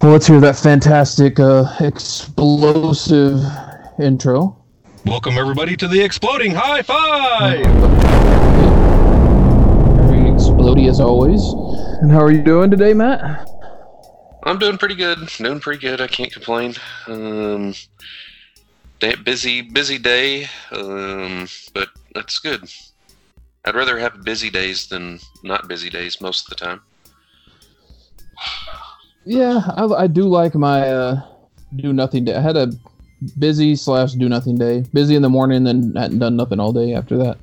Well, let's hear that fantastic, uh, explosive intro. Welcome everybody to the exploding high five. Very explody as always. And how are you doing today, Matt? I'm doing pretty good. Doing pretty good. I can't complain. Um, day, busy, busy day, um, but that's good. I'd rather have busy days than not busy days most of the time. Yeah, I, I do like my uh, do nothing day. I had a busy slash do nothing day. Busy in the morning, then hadn't done nothing all day after that.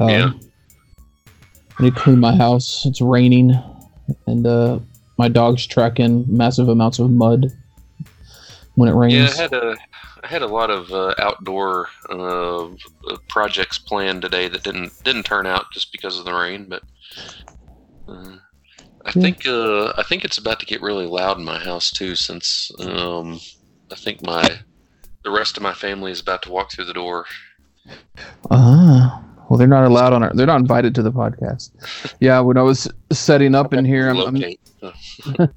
Um, Yeah. I need to clean my house. It's raining, and uh, my dog's tracking massive amounts of mud when it rains. Yeah, I had a, I had a lot of uh, outdoor uh, projects planned today that didn't didn't turn out just because of the rain. But uh, I Yeah. think uh, I think it's about to get really loud in my house too, since um, I think my the rest of my family is about to walk through the door. Ah, well, they're not allowed on our. They're not invited to the podcast. Yeah, when I was setting up in here, I'm, I'm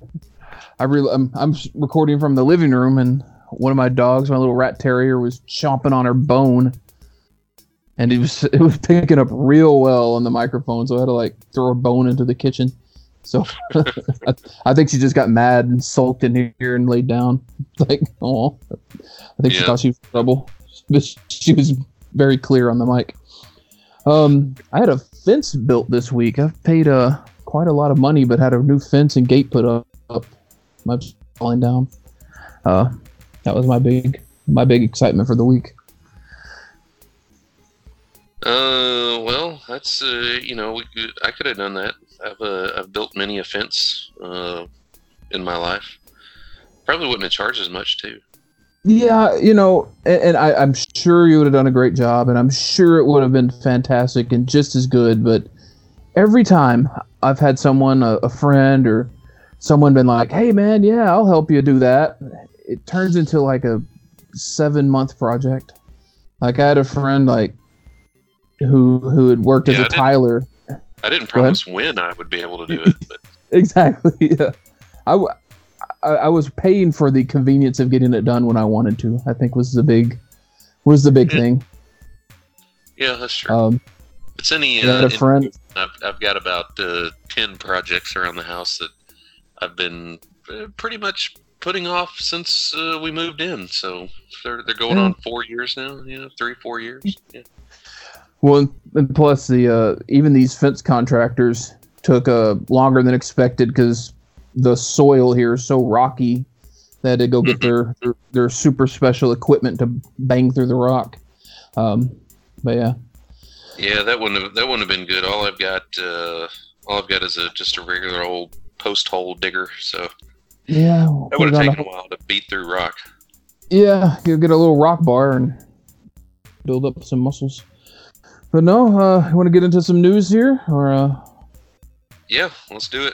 I really, I'm, I'm recording from the living room, and one of my dogs, my little rat terrier, was chomping on her bone, and it was it was picking up real well on the microphone. So I had to like throw a bone into the kitchen. So I, I think she just got mad and sulked in here and laid down. Like, oh, I think she thought she was in trouble, but she was very clear on the mic. Um, I had a fence built this week. I've paid uh quite a lot of money, but had a new fence and gate put up. up. My falling down. Uh, that was my big my big excitement for the week. Uh, well, that's uh, you know, we could, I could have done that. I've uh, I've built many a fence uh, in my life. Probably wouldn't have charged as much too. Yeah, you know, and, and I, I'm sure you would have done a great job, and I'm sure it would have been fantastic and just as good. But every time I've had someone, a, a friend or someone, been like, "Hey, man, yeah, I'll help you do that," it turns into like a seven month project. Like I had a friend like who who had worked as Yeah, a I didn't- tiler. I didn't promise when I would be able to do it, but Exactly. Yeah. I, w- I, I was paying for the convenience of getting it done when I wanted to. I think was the big was the big thing. yeah, that's true. Um, it's any. Uh, a friend. I've, I've got about uh, ten projects around the house that I've been uh, pretty much putting off since uh, we moved in. So they're they're going Yeah. on four years now. Yeah, three four years. Yeah. Well, and- plus the uh, even these fence contractors took uh, longer than expected because the soil here is so rocky. They had to go get their, their their super special equipment to bang through the rock. Um, but yeah, Yeah, that wouldn't have that wouldn't have been good. All I've got, uh, all I've got is a just a regular old post hole digger. So yeah, that would have taken a while to beat through rock. Yeah, you get a little rock bar and build up some muscles. But no, uh, you want to get into some news here, or uh, Yeah, let's do it.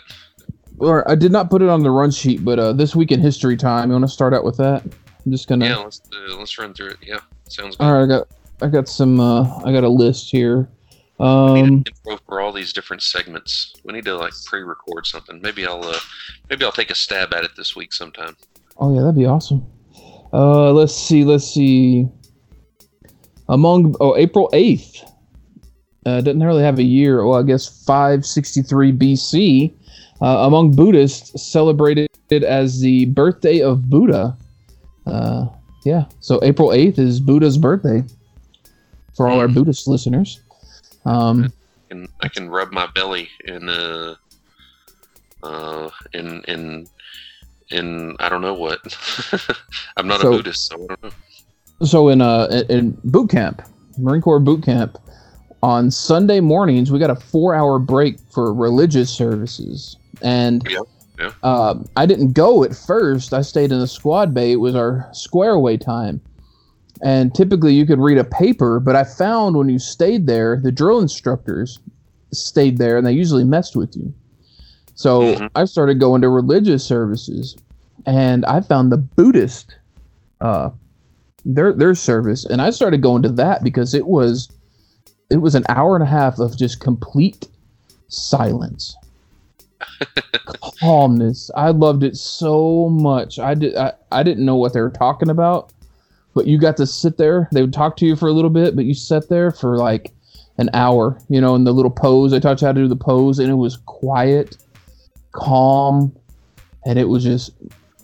or I did not put it on the run sheet, but uh, this week in history time, you want to start out with that? I'm just gonna. Yeah, let's uh, let's run through it. Yeah, sounds good. All right, I got I got some uh, I got a list here. We need Um, an intro for all these different segments. We need to like pre-record something. Maybe I'll uh, maybe I'll take a stab at it this week sometime. oh yeah, that'd be awesome. Uh, let's see, let's see. Among oh April eighth. Uh, doesn't really have a year. Well, I guess 563 BC. Uh, among Buddhists, celebrated it as the birthday of Buddha. Uh, yeah, so April 8th is Buddha's birthday for all our Mm. Buddhist listeners. Um, And I can rub my belly in uh uh in in in I don't know what. I'm not So- a Buddhist, so I don't know. so in uh in boot camp, Marine Corps boot camp, on Sunday mornings we got a four-hour break for religious services, and Yeah, yeah. Um, I didn't go at first. I stayed in the squad bay. It was our square away time, and typically you could read a paper, but I found when you stayed there, the drill instructors stayed there, and they usually messed with you. So Mhm. I started going to religious services, and I found the Buddhist, uh, their their service, and I started going to that because it was, it was an hour and a half of just complete silence. calmness. I loved it so much. I did. I, I didn't know what they were talking about, but you got to sit there. They would talk to you for a little bit, but you sat there for like an hour. You know, in the little pose. They taught you how to do the pose, and it was quiet, calm, and it was just.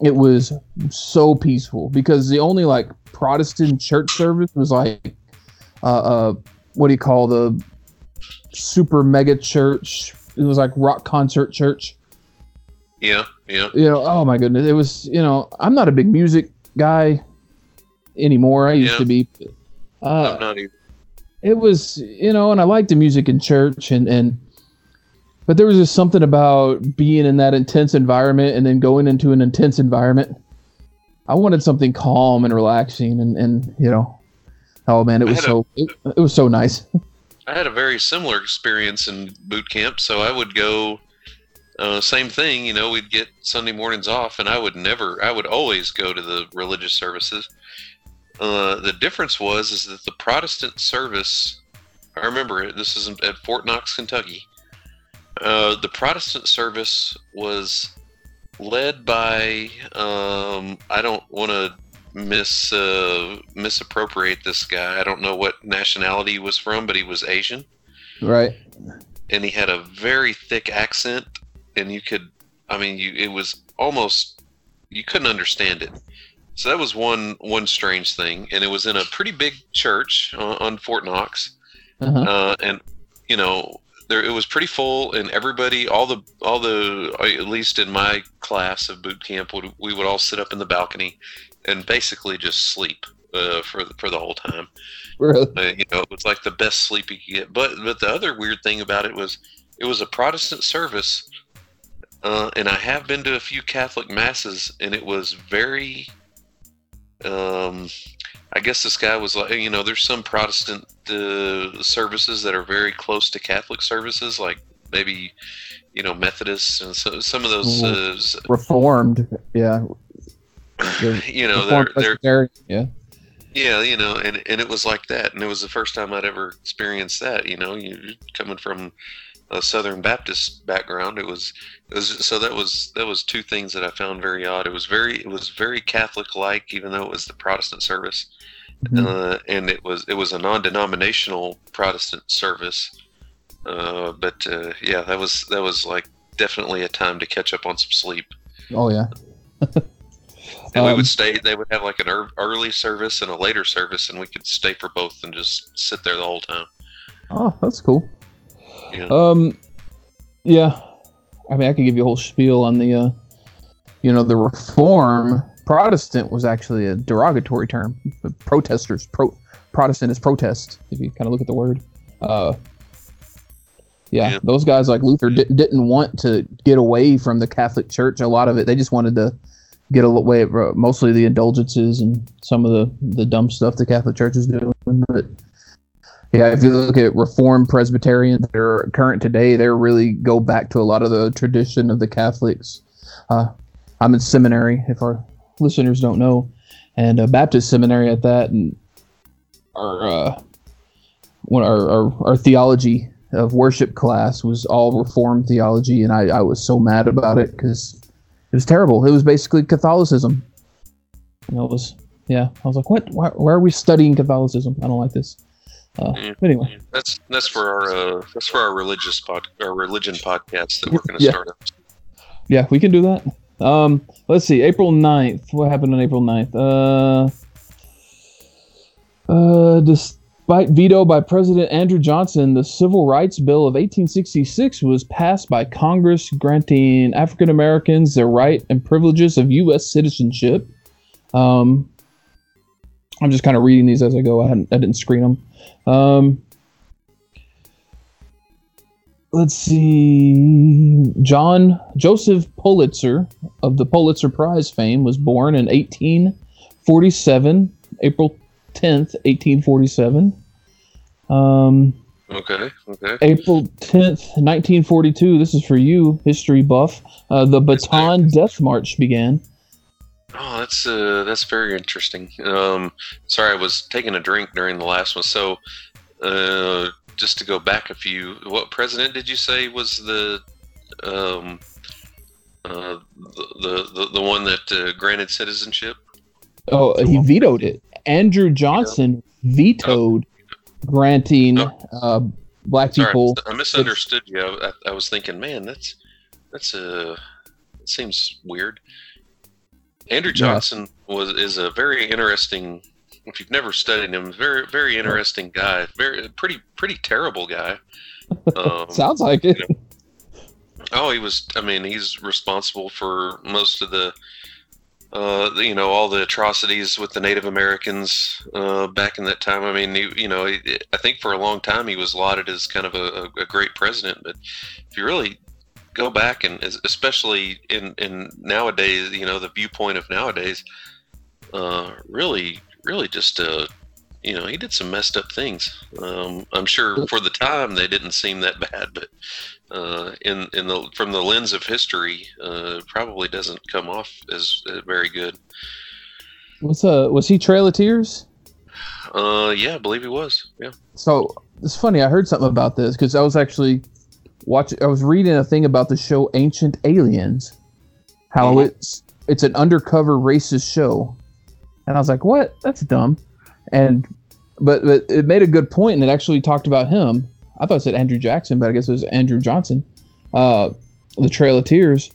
It was so peaceful because the only like Protestant church service was like, uh, uh what do you call the super mega church? It was like rock concert church. Yeah, yeah. You know, oh my goodness, it was. You know, I'm not a big music guy anymore. I used Yeah. to be. Uh, I'm not even. it was you know and i liked the music in church and and but there was just something about being in that intense environment and then going into an intense environment i wanted something calm and relaxing and and you know oh man it was had a- so it, it was so nice I had a very similar experience in boot camp. So I would go, uh, same thing. You know, we'd get Sunday mornings off, and I would never, I would always go to the religious services. Uh, the difference was is that the Protestant service. I remember it. This is at Fort Knox, Kentucky. Uh, the Protestant service was led by. Um, I don't want to mis uh, misappropriate this guy. I don't know what nationality he was from, but he was Asian, right and he had a very thick accent, and you could, I mean, you it was almost you couldn't understand it. So that was one one strange thing, and it was in a pretty big church on, on Fort Knox, uh-huh. uh, and you know there it was pretty full, and everybody, all the all the at least in my class of boot camp, would, we would all sit up in the balcony and basically just sleep uh, for the, for the whole time. really Uh, you know, it was like the best sleep you could get. But but the other weird thing about it was it was a Protestant service, uh, and I have been to a few Catholic masses, and it was very. Um, I guess this guy was like, you know, there's some Protestant uh, services that are very close to Catholic services, like maybe, you know, Methodists and so, some of those, uh, reformed yeah you know, they're, they're yeah Yeah, you know, and and it was like that, and it was the first time I'd ever experienced that. You know, you coming from a Southern Baptist background, it was it was so that was that was two things that I found very odd. It was very it was very Catholic like, even though it was the Protestant service, Mhm. uh, and it was it was a non-denominational Protestant service. Uh, but uh, yeah, that was that was like definitely a time to catch up on some sleep. oh yeah And we Um, would stay. They would have like an ear early service and a later service, and we could stay for both and just sit there the whole time. oh that's cool Yeah. Um, yeah. I mean, I could give you a whole spiel on the, uh, you know, the reform. Protestant was actually a derogatory term. Protesters, pro Protestant is protest. If you kind of look at the word, uh, yeah, Yeah. those guys like Luther di- didn't want to get away from the Catholic Church. A lot of it, they just wanted to get away from mostly the indulgences and some of the the dumb stuff the Catholic Church is doing. But yeah, if you look at Reformed Presbyterians that are current today, they really go back to a lot of the tradition of the Catholics. Uh, I'm in seminary, if our listeners don't know, and a Baptist seminary at that, and our uh, one our, our our theology of worship class was all Reformed theology, and I, I was so mad about it because it was terrible. It was basically Catholicism. And I was yeah, I was like, what? Why, why are we studying Catholicism? I don't like this. Uh, Yeah. but anyway. That's that's for our uh, that's for our religious pod our religion podcast that we're going to Yeah. start up. Yeah, we can do that. Um, let's see, April 9th. What happened on April 9th? Uh, uh, despite veto by President Andrew Johnson, the Civil Rights Bill of 1866 was passed by Congress, granting African Americans the right and privileges of U.S. citizenship. Um, I'm just kind of reading these as I go. I, I didn't screen them. Um, let's see. John Joseph Pulitzer of the Pulitzer Prize fame was born in 1847, April 10th, 1847. Um, Okay. Okay. April 10th, 1942. This is for you, history buff. Uh, the Bataan Death March began. Oh, that's uh, that's very interesting. Um, sorry, I was taking a drink during the last one. So, uh, just to go back a few, what president did you say was the Um, uh, the, the the one that uh, granted citizenship. Oh, he vetoed it. Andrew Johnson vetoed granting Oh. uh, black Sorry, people. I misunderstood you. I, I was thinking, man, that's that's a that seems weird. Andrew Yeah. Johnson was is a very interesting. If you've never studied him, very very interesting guy. Very pretty pretty terrible guy. Um, Sounds like it. Oh, he was. I mean, he's responsible for most of the, uh, you know, all the atrocities with the Native Americans uh, back in that time. I mean, he, you know, he, I think for a long time he was lauded as kind of a, a, a great president. But if you really go back and especially in in nowadays, you know, the viewpoint of nowadays, uh, really, really just uh, you know, he did some messed up things. Um, I'm sure for the time they didn't seem that bad, but uh, in in the from the lens of history, uh, probably doesn't come off as uh, very good. Was uh was he Trail of Tears? Uh, yeah, I believe he was. Yeah. So it's funny. I heard something about this because I was actually watching. I was reading a thing about the show Ancient Aliens, how Mhm. it's it's an undercover racist show, and I was like, "What? That's dumb." And but but it made a good point, and it actually talked about him. I thought it said Andrew Jackson, but I guess it was Andrew Johnson. Uh, the Trail of Tears.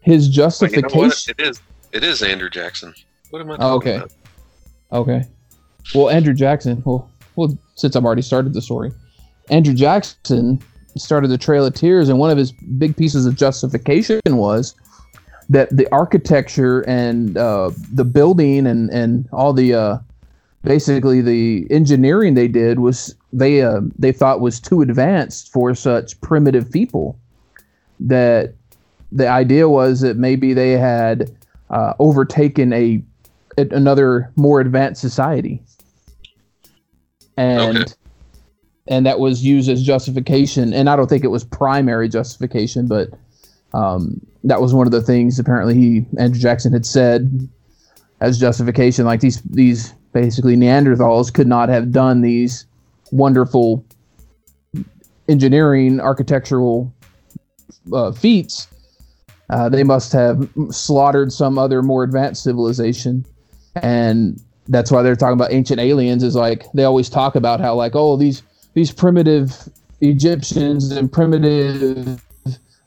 His Wait, you know justification. It is. It is Andrew Jackson. What am I talking Oh, okay. about? Okay. Well, Andrew Jackson. Well, well, since I've already started the story, Andrew Jackson started the Trail of Tears, and one of his big pieces of justification was that the architecture and uh, the building and and all the uh, basically the engineering they did was they uh, they thought was too advanced for such primitive people. That the idea was that maybe they had uh, overtaken a another more advanced society and Okay. and that was used as justification and i don't think it was primary justification but um, that was one of the things apparently he andrew jackson had said as justification like these these basically neanderthals could not have done these wonderful engineering architectural uh, feats. Uh, they must have slaughtered some other more advanced civilization. And that's why they're talking about ancient aliens is like they always talk about how like oh these these primitive egyptians and primitive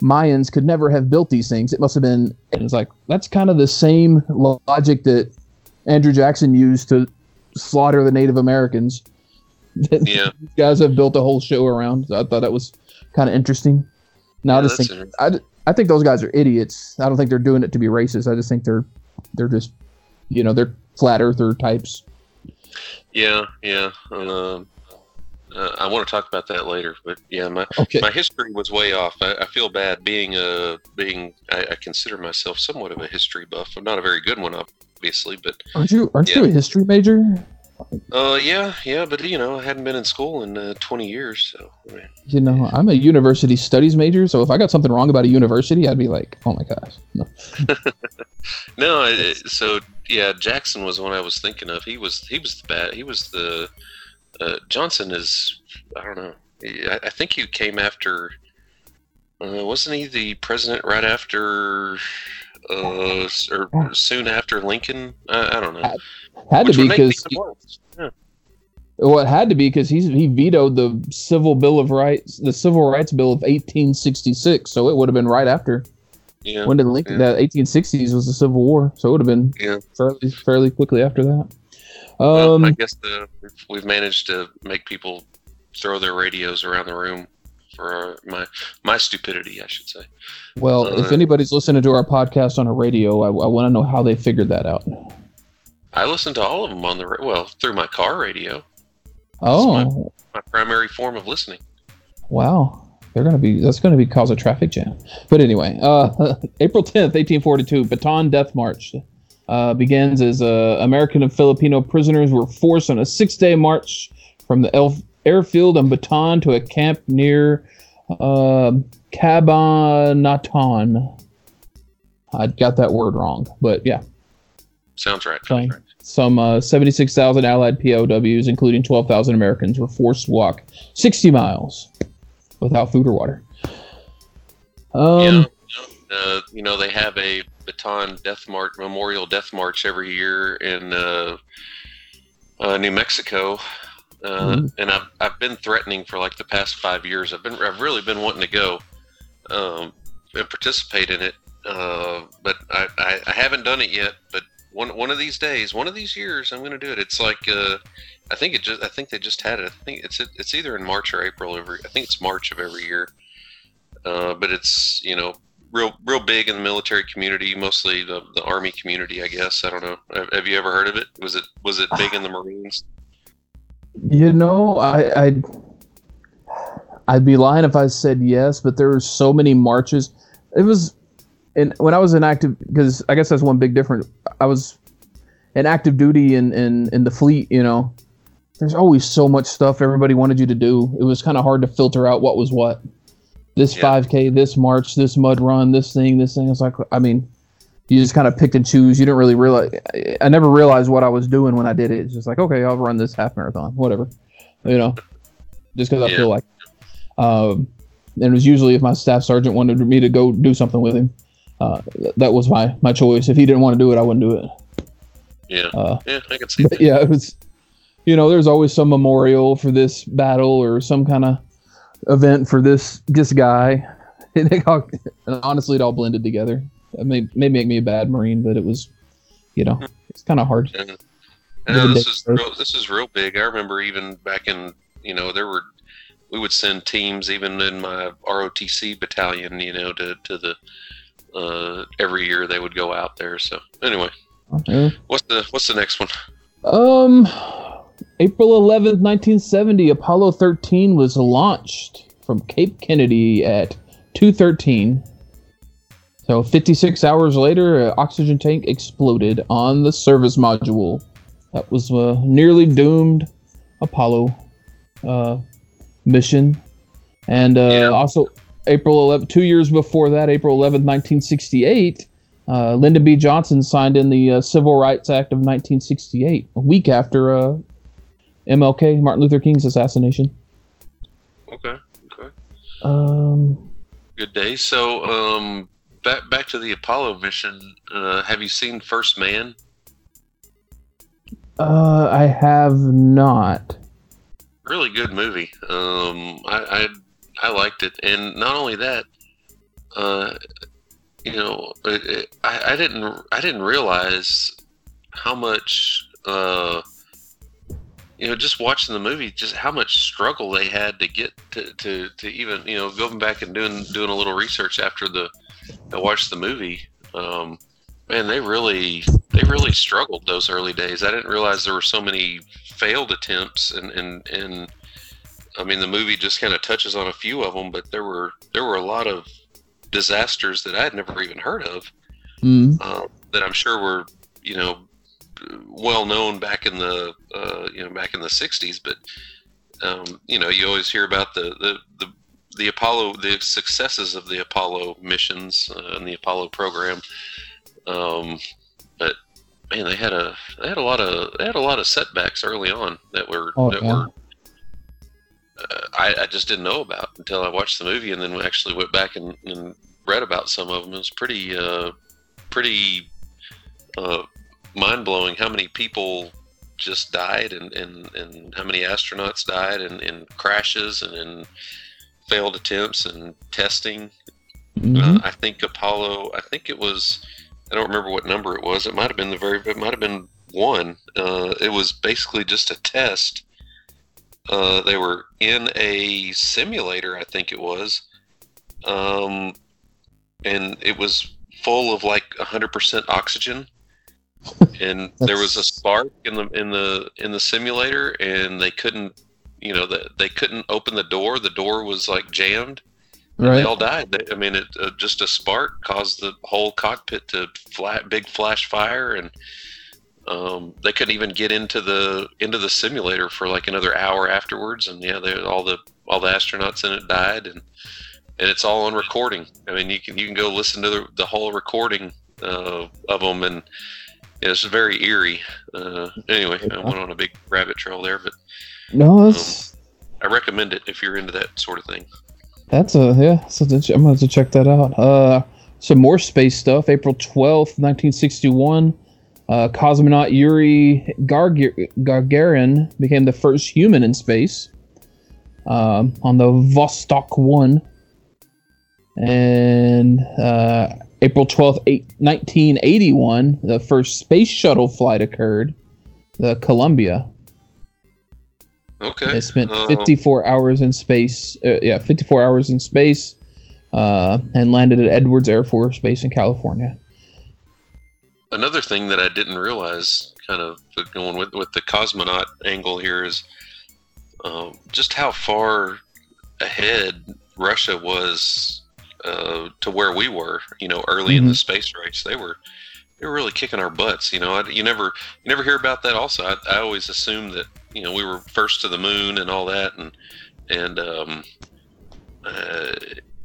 mayans could never have built these things. It must have been and it's like that's kind of the same logic that andrew jackson used to slaughter the native americans Yeah. these guys have built a whole show around so i thought that was kind of interesting now Yeah, I just think I, I think those guys are idiots. I don't think they're doing it to be racist. I just think they're they're just you know they're flat earther types. yeah, yeah. Um, uh, I want to talk about that later, but yeah, my Okay. my history was way off. I, I feel bad being a being. I, I consider myself somewhat of a history buff. I'm not a very good one, obviously, but Aren't you aren't you a history major? uh, yeah, yeah. But you know, I hadn't been in school in uh, 20 years, so I mean, You know, I'm a university studies major, so if I got something wrong about a university, I'd be like, oh my gosh. No. No, it- so yeah, Jackson was the one I was thinking of. He was he was the bad. He was the uh, Johnson is I don't know. I, I think he came after. Uh, wasn't he the president right after, uh, or soon after Lincoln? I, I don't know. Had to be would make me because. Yeah. well, it had to be because he's he vetoed the Civil Bill of Rights, the Civil Rights Bill of 1866. So it would have been right after. Yeah. When did Lincoln? Yeah. That 1860s was the Civil War, so it would have been Yeah. fairly fairly quickly after that. Well, Um, I guess the, we've managed to make people throw their radios around the room for my my stupidity, I should say. Well, if Uh, anybody's listening to our podcast on a radio, I, I want to know how they figured that out. I listen to all of them on the well through my car radio. Oh, My primary form of listening. wow. They're gonna be that's gonna be cause a traffic jam. But anyway, uh, April tenth, eighteen forty two, Bataan Death March uh, begins as uh, American and Filipino prisoners were forced on a six day march from the elf- airfield in Bataan to a camp near uh, Cabanatuan. I got that word wrong, but yeah. Sounds right. Sounds right. Some uh, 76,000 Allied POWs, including 12,000 Americans, were forced to walk 60 miles without food or water. Um, Uh, you know, they have a Bataan death march, memorial death march every year in uh, uh, New Mexico. Uh, Mhm. And I've, I've been threatening for like the past five years. I've been I've really been wanting to go um, and participate in it, uh, but I, I, I haven't done it yet. But one one of these days, one of these years, I'm going to do it. It's like uh, I think it just I think they just had it. I think it's it's either in March or April every. I think it's March of every year. Uh, but it's you know real real big in the military community, mostly the, the army community, I guess. I don't know. Have, have you ever heard of it? Was it was it big in the Marines? You know, I, I'd I'd be lying if I said yes, but there were so many marches. It was, and when I was in active, because I guess that's one big difference. I was in active duty in in in the fleet. You know, there's always so much stuff everybody wanted you to do. It was kind of hard to filter out what was what. This Yeah. 5K, this march, this mud run, this thing, this thing. It's like, I mean, you just kind of picked and choose. You didn't really realize. I- never realized what I was doing when I did it. It's just like, okay, I'll run this half marathon, whatever, you know, just because I Yeah. feel like. Um, and it was usually if my staff sergeant wanted me to go do something with him, uh, th- that was my my choice. If he didn't want to do it, I wouldn't do it. Yeah, Uh, yeah, I can see that. yeah, it was. You know, there's always some memorial for this battle or some kind of event for this this guy. And, it all, and honestly, it all blended together. It may may make me a bad marine, but it was, you know, it's kind of hard. Little this is real, this is real big. I remember even back in you know there were we would send teams even in my ROTC battalion you know to to the uh, every year they would go out there. So anyway, Yeah. what's the what's the next one? Um, April 11th, 1970, Apollo 13 was launched from Cape Kennedy at 2:13. So 56 hours later, an oxygen tank exploded on the service module. That was a nearly doomed Apollo uh, mission. And uh, Yeah. also, April 11, two years before that, April 11th, 1968, uh, Lyndon B. Johnson signed in the uh, Civil Rights Act of 1968, a week after uh, MLK, Martin Luther King's assassination. Okay, okay. Um, Good day. So, um, back back to the Apollo mission. Uh, have you seen First Man? uh, I have not. Really good movie. Um, I, I I liked it, and not only that, uh, you know, it, it, I, I didn't I didn't realize how much uh, you know, just watching the movie, just how much struggle they had to get to, to, to even, you know, going back and doing doing a little research after the I watched the movie. Um, man, they really they really struggled those early days. I didn't realize there were so many failed attempts, and and and I mean, the movie just kind of touches on a few of them, but there were there were a lot of disasters that I had never even heard of Mm. uh, that I'm sure were you know well known back in the uh, you know back in the '60s, but um, you know you always hear about the the the, the Apollo the successes of the Apollo missions uh, and the Apollo program. Um, but man, they had a they had a lot of they had a lot of setbacks early on that were Oh, that yeah. were uh, I, I just didn't know about until I watched the movie and then we actually went back and, and read about some of them. It was pretty uh, pretty uh, mind blowing how many people just died and, and, and how many astronauts died in, in crashes and in failed attempts and testing. Mhm. Uh, I think Apollo. I think it was. I don't remember what number it was. It might have been the very. It might have been one. Uh, it was basically just a test. Uh, they were in a simulator. I think it was, um, and it was full of like 100% oxygen. And there was a spark in the in the in the simulator, and they couldn't, you know, the, they couldn't open the door. The door was like jammed right. they all died. They, I mean, it uh, just a spark caused the whole cockpit to flat, big flash fire, and um, they couldn't even get into the into the simulator for like another hour afterwards. And yeah, they, all the all the astronauts in it died, and and it's all on recording. I mean, you can you can go listen to the, the whole recording uh, of them, and it's very eerie. Uh, anyway, I went on a big rabbit trail there, but No, that's I recommend it if you're into that sort of thing. That's a yeah. So I'm gonna have to check that out. Uh, some more space stuff. April twelfth, nineteen sixty one. Uh, cosmonaut Yuri Garg- Gagarin became the first human in space um, on the Vostok 1. And uh, April 12th, 1981, the first space shuttle flight occurred, the Columbia. Okay. It spent Uh, 54 hours in space. Uh, yeah, 54 hours in space uh, and landed at Edwards Air Force Base in California. another thing that I didn't realize, kind of going with with the cosmonaut angle here, is um, just how far ahead Russia was uh, to where we were. You know, early in the space race, they were they were really kicking our butts. You know, I, you never you never hear about that. Also, I, I always assumed that you know we were first to the moon and all that, and and um, uh,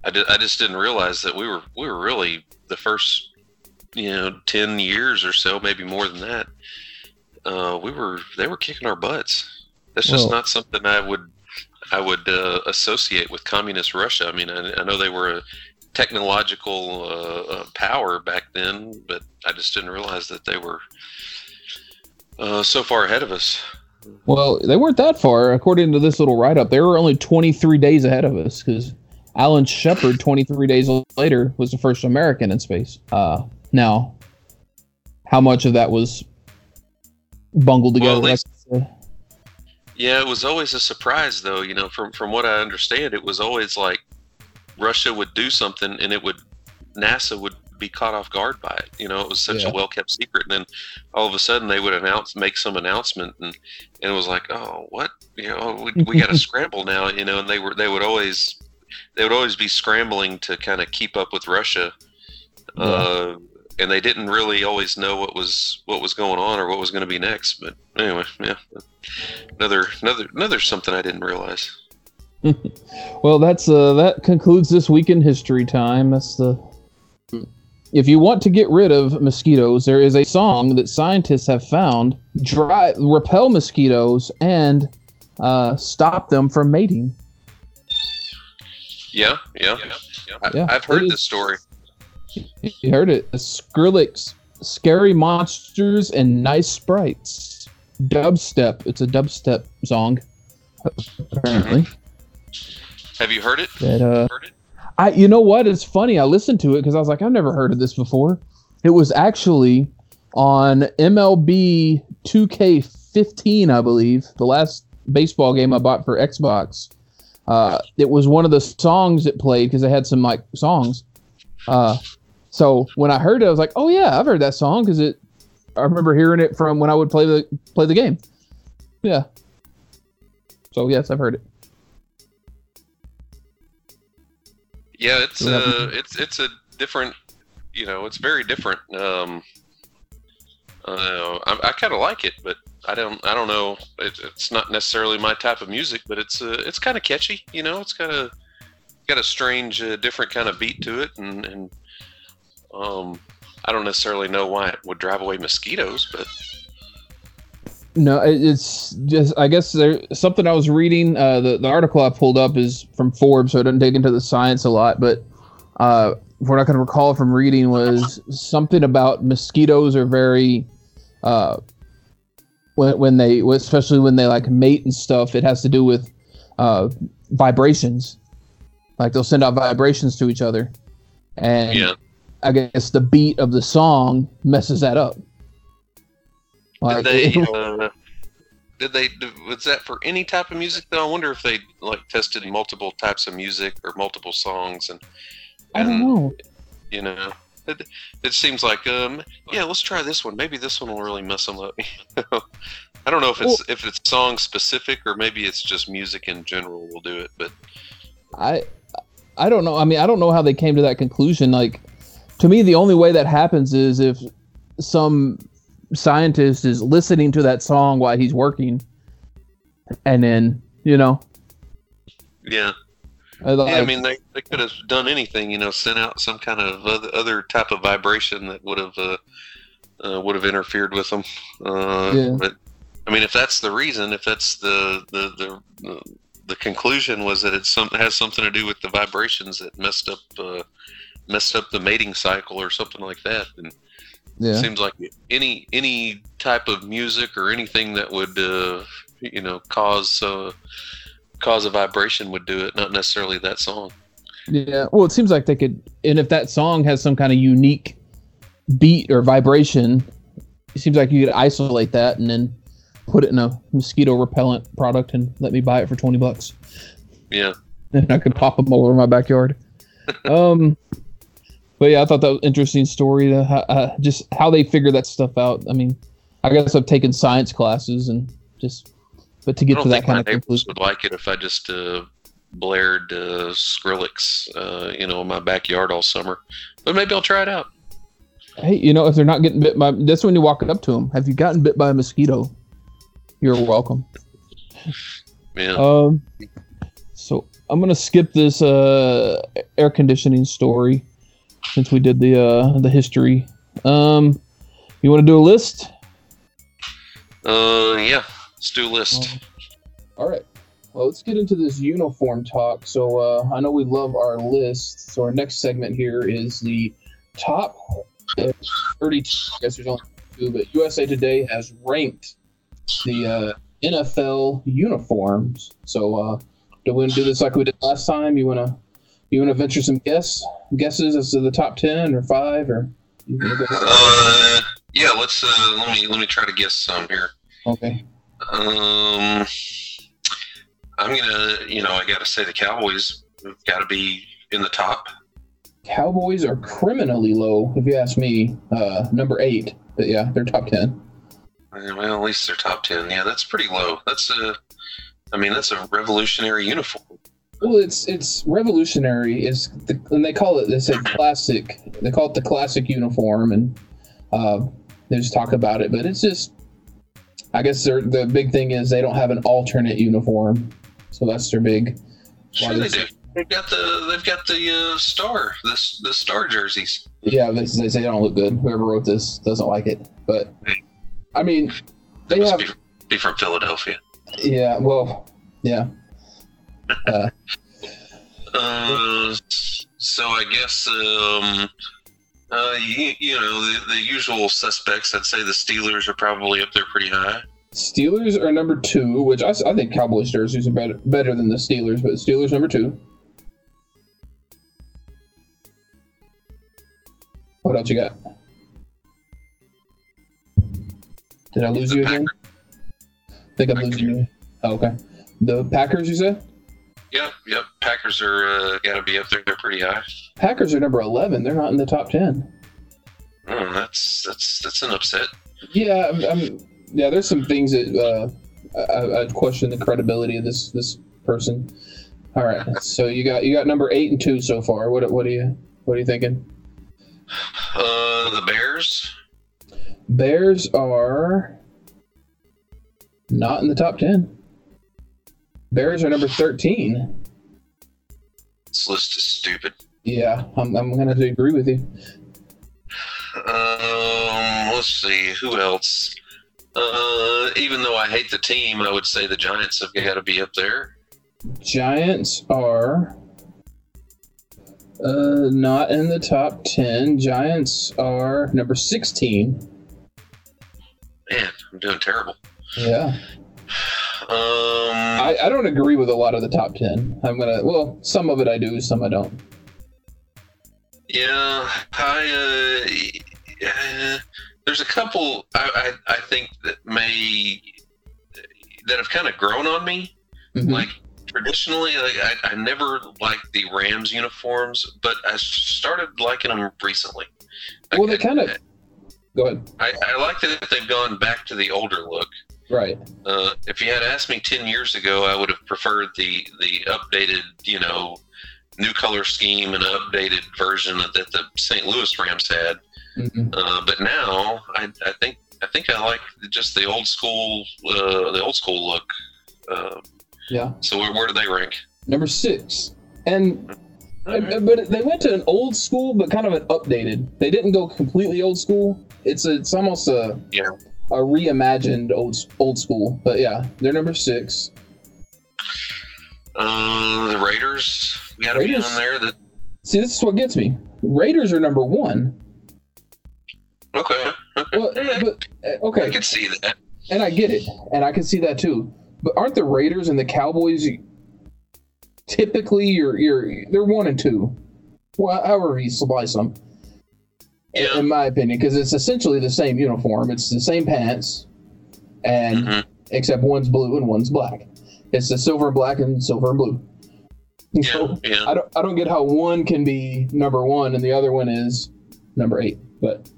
I, di- I just didn't realize that we were we were really the first you know 10 years or so maybe more than that uh, we were they were kicking our butts that's just Well- not something i would i would uh, associate with communist russia i mean i, I know they were a technological uh, uh, power back then but i just didn't realize that they were uh, so far ahead of us Well, they weren't that far. According to this little write up, they were only 23 days ahead of us because Alan Shepard, 23 days later, was the first American in space. Uh, now, how much of that was bungled together? least- Like Yeah, it was always a surprise, though. You know, from from what I understand, it was always like Russia would do something, and it would NASA would be caught off guard by it. You know, it was such Yeah. a well kept secret, and then all of a sudden they would announce, make some announcement, and and it was like, oh, what? You know, we, we got to scramble now. You know, and they were they would always they would always be scrambling to kind of keep up with Russia. Uh, and they didn't really always know what was what was going on or what was going to be next. But anyway, yeah, another another another something I didn't realize. Well, that's uh, that concludes this week in history time. That's the. If you want to get rid of mosquitoes, there is a song that scientists have found dry repel mosquitoes and uh, stop them from mating. Yeah, yeah, I, Yeah, I've heard it is- this story. You heard it. Skrillex, scary monsters and nice sprites. Dubstep. It's a dubstep song. Apparently. Have you heard it? That uh Heard it? I you know what? It's funny. I listened to it because I was like, I've never heard of this before. It was actually on MLB 2K15, I believe, the last baseball game I bought for Xbox. Uh, it was one of the songs it played because they had some like songs. Uh, so when I heard it, I was like, oh yeah, I've heard that song because it. I remember hearing it from when I would play the play the game. Yeah. So yes, I've heard it. Yeah, it's Yeah. uh, it's it's a different, you know, it's very different. Um, uh, I, I kind of like it, but I don't I don't know. It, it's not necessarily my type of music, but it's uh, it's kind of catchy. You know, it's kind of got a strange, uh, different kind of beat to it, and and um, I don't necessarily know why it would drive away mosquitoes, but No, it's just I guess there something I was reading. Uh, the the article I pulled up is from Forbes, so I didn't dig into the science a lot. But uh, what I can recall from reading was something about mosquitoes are very uh, when when they especially when they like mate and stuff. It has to do with uh, vibrations. Like they'll send out vibrations to each other, and yeah. I guess the beat of the song messes that up. Did they? Uh, did they? Was that for any type of music? Though I wonder if they like tested multiple types of music or multiple songs, and, I don't and, know. You know, it, it seems like um, yeah, let's try this one. Maybe this one will really mess them up. I don't know if it's if it's song specific or maybe it's just music in general will do it. But I I don't know. I mean, I don't know how they came to that conclusion. Like to me, the only way that happens is if some scientist is listening to that song while he's working, and then you know, yeah, uh, like, yeah. I mean, they, they could have done anything. You know, sent out some kind of other, other type of vibration that would have uh, uh, would have interfered with them. Uh, Yeah. But I mean, if that's the reason, if that's the the the, the, conclusion was that it some has something to do with the vibrations that messed up uh, messed up the mating cycle or something like that. And it Yeah. seems like any any type of music or anything that would uh, you know cause uh, cause a vibration would do it, not necessarily that song. Yeah. Well, it seems like they could, and if that song has some kind of unique beat or vibration, it seems like you could isolate that and then put it in a mosquito repellent product and let me buy it for twenty bucks, Yeah, and I could pop them all over my backyard. um, but yeah, I thought that was an interesting story. To, uh, just how they figure that stuff out. I mean, I guess I've taken science classes and just, but to get to that think my kind of neighbors conclusion. would like it if I just uh, blared uh, Skrillex, uh, you know, in my backyard all summer. But maybe I'll try it out. Hey, you know, if they're not getting bit by, that's when you walk up to them. Have you gotten bit by a mosquito? You're welcome. Yeah. Um, so I'm gonna skip this uh air conditioning story since we did the uh the history. Um, you want to do a list? Uh, yeah. Let's do a list. All right. Well, let's get into this uniform talk. So uh, I know we love our list. So our next segment here is the top uh, 32. I guess there's only two, but USA Today has ranked the uh, NFL uniforms. So uh, do we want to do this like we did last time? You wanna you wanna venture some guess guesses as to the top ten or five or? you wanna go- Uh, yeah. Let's uh, let me let me try to guess some here. Okay. Um, I'm gonna, you know, I gotta say the Cowboys have got to be in the top. Cowboys are criminally low, if you ask me. Uh, number eight, but yeah, they're top ten. Well, at least they're top ten. Yeah, that's pretty low. That's a, I mean, that's a revolutionary uniform. Well, it's it's revolutionary. Is the, and they call it they say classic. They call it the classic uniform, and uh, they just talk about it. But it's just, I guess the big thing is they don't have an alternate uniform, so that's their big. Sure, they do. They've got the they've got the uh, star the the star jerseys. Yeah, they, they say they don't look good. Whoever wrote this doesn't like it, but I mean, They they must have be, be from Philadelphia. yeah. Well, yeah. Uh, so I guess um, uh, you, you know the, the usual suspects. I'd say the Steelers are probably up there pretty high. Steelers are number two, which I think Cowboys jerseys are better better than the Steelers, but Steelers number two. What else you got? Did I lose The you again? I think I'm losing you. Oh, okay. The Packers, you said? Yep, yep. Packers are uh, got to be up there. They're pretty high. Packers are number eleven. They're not in the top ten. Oh, that's that's that's an upset. Yeah, I'm, I'm, yeah. There's some things that uh, I, I'd question the credibility of this this person. All right, so you got you got number eight and two so far. What what are you what are you thinking? Uh, the Bears. Bears are not in the top ten. Bears are number thirteen. This list is stupid. Yeah, I'm I'm gonna to agree with you. Um, let's see who else. Uh, even though I hate the team, I would say the Giants have got to be up there. Giants are uh, not in the top 10. Giants are number 16. Man, I'm doing terrible. Yeah. Um, I, I don't agree with a lot of the top 10. I'm to, well, some of it I do, some I don't. yeah, I. Uh, uh, there's a couple I, I I think that may that have kind of grown on me. Mhm. Like traditionally, like, I, I never liked the Rams uniforms, but I started liking them recently. Well, they kind of, go ahead. I, I like that they've gone back to the older look. Right. Uh, if you had asked me ten years ago, I would have preferred the the updated, you know, new color scheme and updated version that the St. Louis Rams had. Mhm. Uh, but now, I, I think I think I like just the old school uh, the old school look. Uh, Yeah. so where, where do they rank? Number six. And, uh, but they went to an old school, but kind of an updated. They didn't go completely old school. It's a, it's almost a, Yeah. A reimagined old old school. But yeah, they're number six. Uh, the Raiders. We had Raiders? on there that. See, this is what gets me. Raiders are number one. Okay. okay. Well, but uh, I can see that. and I get it, and I can see that too. But aren't the Raiders and the Cowboys typically you're you're they're one and two, well, however you slice them, Yeah. in my opinion, because it's essentially the same uniform. It's the same pants, and Mhm. except one's blue and one's black. It's the silver and black and silver and blue. Yeah. So Yeah. I don't I don't get how one can be number one and the other one is number eight. But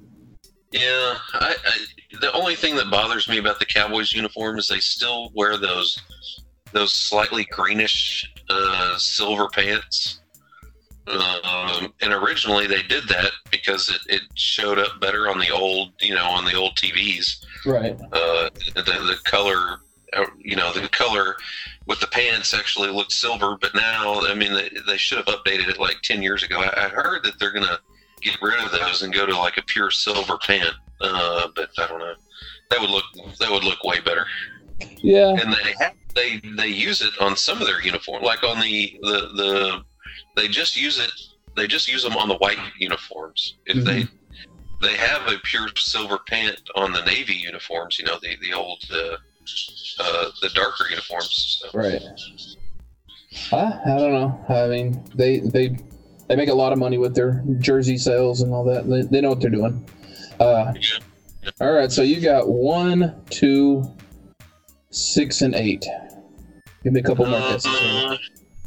Yeah, I, I the only thing that bothers me about the Cowboys uniform is they still wear those those slightly greenish uh, silver pants. Um, and originally they did that because it, it showed up better on the old, you know, on the old TVs. right, Uh, the, the color, uh, you know, the color with the pants actually looked silver, but now, I mean, they, they should have updated it like 10 years ago. I, I heard that they're going to get rid of those and go to like a pure silver pant. Uh, but I don't know. That would look that would look way better. yeah, And they have, they they use it on some of their uniform, like on the the the they just use it. They just use them on the white uniforms. If they they have a pure silver pant on the navy uniforms, you know the the old uh, uh, the darker uniforms. So. right. I, I don't know. I mean, they they they make a lot of money with their jersey sales and all that. They, they know what they're doing. Uh, all right, so you got one, two, six, and eight. Give me a couple more guesses.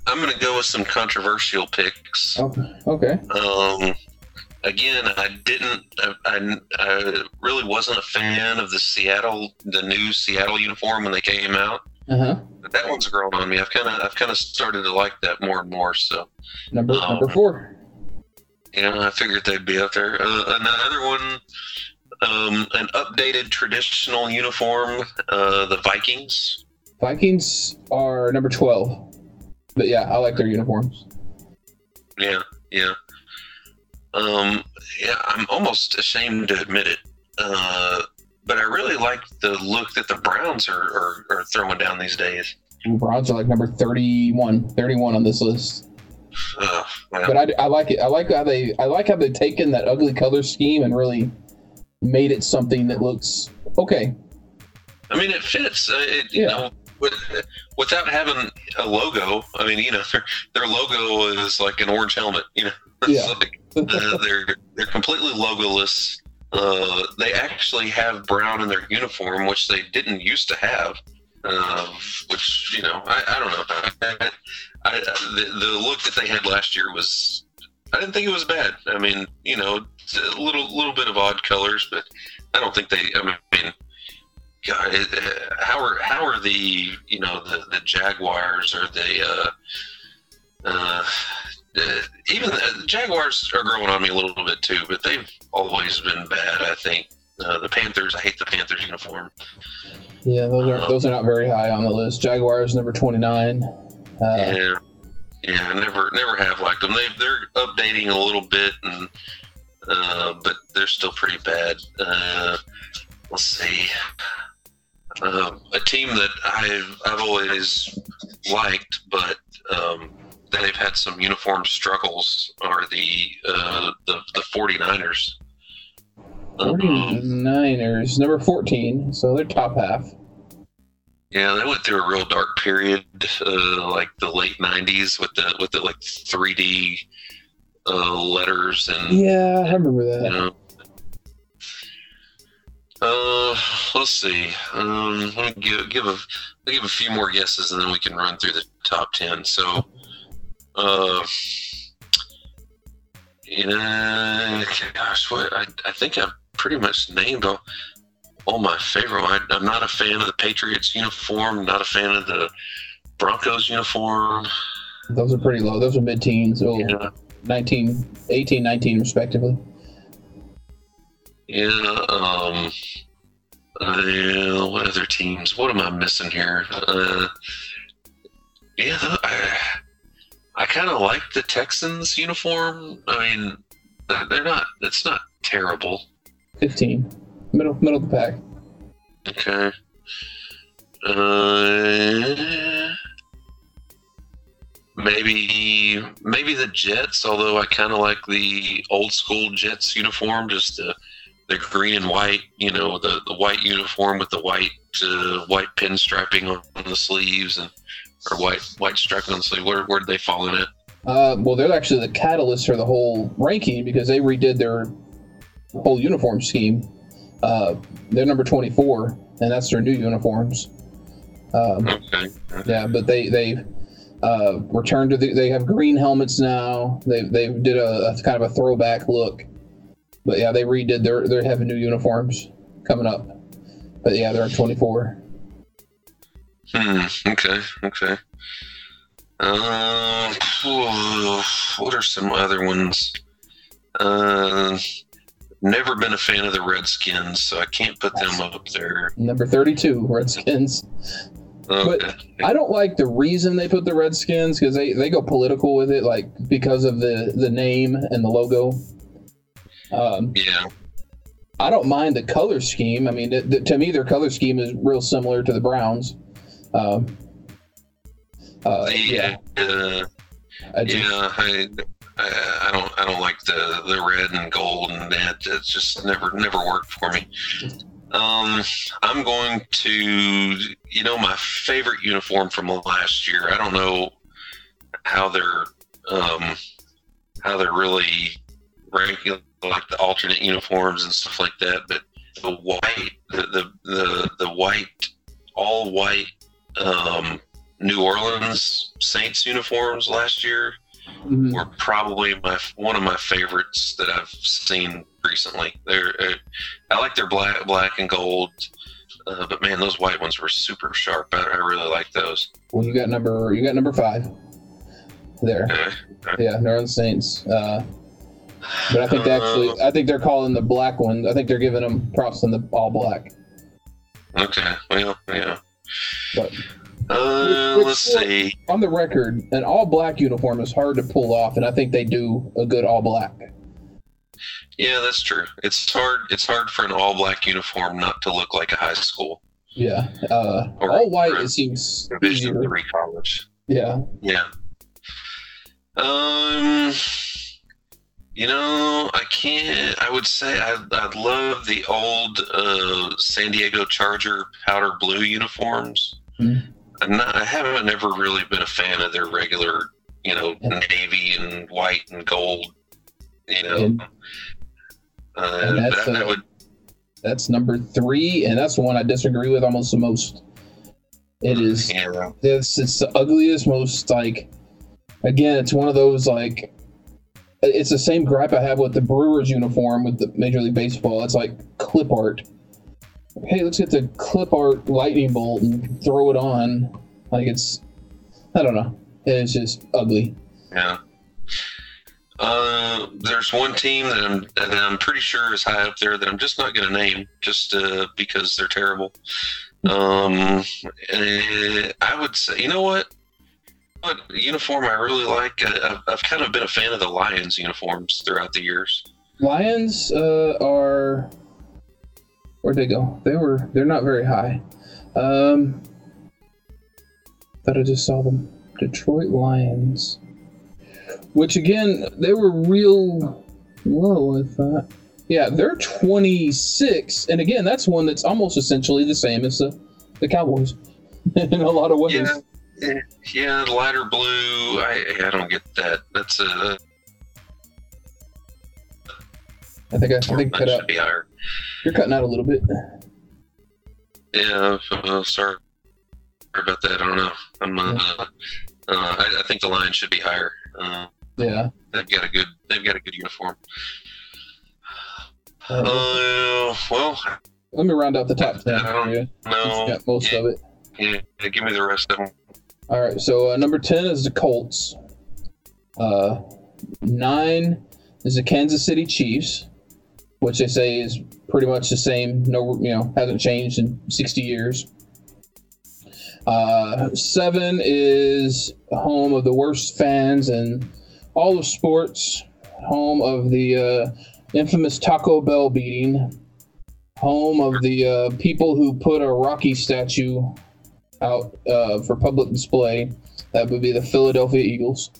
I'm going to go with some controversial picks. Okay. Okay. Um, again, I didn't. I, I, I really wasn't a fan of the Seattle, the new Seattle uniform when they came out. Uh huh. But that one's grown on me. I've kind of, I've kind of started to like that more and more. So, Number Oh. number four. know, I figured they'd be up there. Uh, another one, um, an updated traditional uniform, uh, the Vikings. Vikings are number twelve. But yeah, I like their uniforms. Yeah, yeah. Um, yeah, I'm almost ashamed to admit it. Uh, but I really like the look that the Browns are, are, are throwing down these days. Browns are like number 31, 31 on this list. Uh, well, But I, I like it. I like how they I like how they've taken that ugly color scheme and really made it something that looks okay. I mean, it fits. Uh, it, you Yeah. know, with, without having a logo. I mean, you know, their, their logo is like an orange helmet. You know, Yeah. like, uh, they're they're completely logoless. Uh, they actually have brown in their uniform, which they didn't used to have. Uh, which you know, I, I don't know. I, I, the, the look that they had last year was, I didn't think it was bad. I mean, you know, a little little bit of odd colors, but I don't think they. I mean, God, uh, how are how are the you know the the Jaguars or the uh, uh, uh, even the Jaguars are growing on me a little bit too, but they've always been bad. I think uh, the Panthers. I hate the Panthers uniform. Yeah, those are those are not very high on the list. Jaguars number 29. Uh, Yeah, yeah. Never never have liked them. They they're updating a little bit, and uh, but they're still pretty bad. Uh, let's see. Uh, a team that I've I've always liked, but um, they've had some uniform struggles are the uh, the the 49ers. Um, 49ers number 14. So they're top half. Yeah, they went through a real dark period, uh, like the late '90s, with the with the like 3D uh, letters and Yeah, I remember you that. know. Uh, let's see. Um, let me give give a I'll give a few more guesses, and then we can run through the top ten. So, uh, yeah, gosh, what I I think I've pretty much named all all my favorite. I, I'm not a fan of the Patriots uniform. Not a fan of the Broncos uniform. Those are pretty low. Those are mid-teens. So Yeah. 19, 18, 19 respectively. Yeah. Um. Uh, what other teams? What am I missing here? Uh. Yeah. I, I kind of like the Texans uniform. I mean, they're not. It's not terrible. 15. Middle middle of the pack. Okay. Uh. maybe maybe the Jets. Although I kind of like the old school Jets uniform, just the the green and white. You know, the the white uniform with the white uh, white pinstriping on, on the sleeves and or white white striping on the sleeve. Where where did they fall in it? Uh, well, they're actually the catalyst for the whole ranking because they redid their whole uniform scheme. Uh, they're number 24, and that's their new uniforms. Um, Okay. yeah, but they they uh, returned to the. They have green helmets now. They they did a, a kind of a throwback look. But yeah, they redid their they're having new uniforms coming up. But yeah, they're at 24. Hmm. Okay. Okay. Uh, what are some other ones? Uh, never been a fan of the Redskins, so I can't put them up there. Number 32, Redskins. Okay. I don't like the reason they put the Redskins because they, they go political with it, like because of the, the name and the logo. Um, yeah. I don't mind the color scheme. I mean, it, the, to me, their color scheme is real similar to the Browns. Um, uh, yeah, Uh, I just, yeah. I, I I don't I don't like the the red and gold and that. It's just never never worked for me. Um, I'm going to you know my favorite uniform from last year. I don't know how they're um how they're really ranking like the alternate uniforms and stuff like that, but the white the the the, the white all white um New Orleans Saints uniforms last year mhm. were probably my one of my favorites that I've seen recently. They're uh, I like their black black and gold, uh, but man, those white ones were super sharp. I, I really like those. well, you got number you got number five there. Okay. Yeah, New Orleans Saints. Uh, but I think they actually, I think they're calling the black one. I think they're giving them props on the all black. Okay, well, yeah. But Uh, Which- let's which- see. on the record, an all black uniform is hard to pull off, and I think they do a good all black. Yeah, that's true. It's hard. It's hard for an all black uniform not to look like a high school Yeah, uh, Or- all white or it seems Division easier. three college. Yeah, Yeah. Um, you know, I can't. I would say I I love the old uh, San Diego Charger powder blue uniforms. Mhm. I'm not. I haven't ever really been a fan of their regular, you know, Yeah. navy and white and gold. You know, And- uh, and that's, that, that uh, would. that's number three, and that's the one I disagree with almost the most. It is Yeah. it's it's the ugliest, most like again, it's one of those like it's the same gripe I have with the Brewers uniform with the Major League Baseball. It's like clip art. Hey, let's get the clip art lightning bolt and throw it on. Like it's I don't know. It's just ugly. Yeah. Uh, there's one team that I'm that I'm pretty sure is high up there that I'm just not going to name just uh, because they're terrible. Um, eh, I would say, you know what? What uniform I really like? I, I've, I've kind of been a fan of the Lions uniforms throughout the years. Lions uh, are where'd they go? They were they're not very high. Um thought I just saw them. Detroit Lions. Which again, they were real low, I thought. Yeah, they're 26, and again, that's one that's almost essentially the same as the, the Cowboys in a lot of ways. Yeah. Yeah, lighter blue. I I don't get that. That's a I think I, I think cut out. should be higher. You're cutting out a little bit. Yeah, uh, sorry about that. I don't know. I'm. Uh, uh, I, I think the line should be higher. Uh, Yeah. they've got a good. They've got a good uniform. Uh, Uh, well, let me round out the top 10 I don't no. got most yeah. of it. Yeah, yeah, give me the rest of them. All right, so uh, number 10 is the Colts. Uh, nine is the Kansas City Chiefs, which they say is pretty much the same. No, you know, hasn't changed in 60 years. Uh, seven is home of the worst fans in all of sports. Home of the uh, infamous Taco Bell beating. Home of the uh, people who put a Rocky statue out uh, for public display. That would be the Philadelphia Eagles.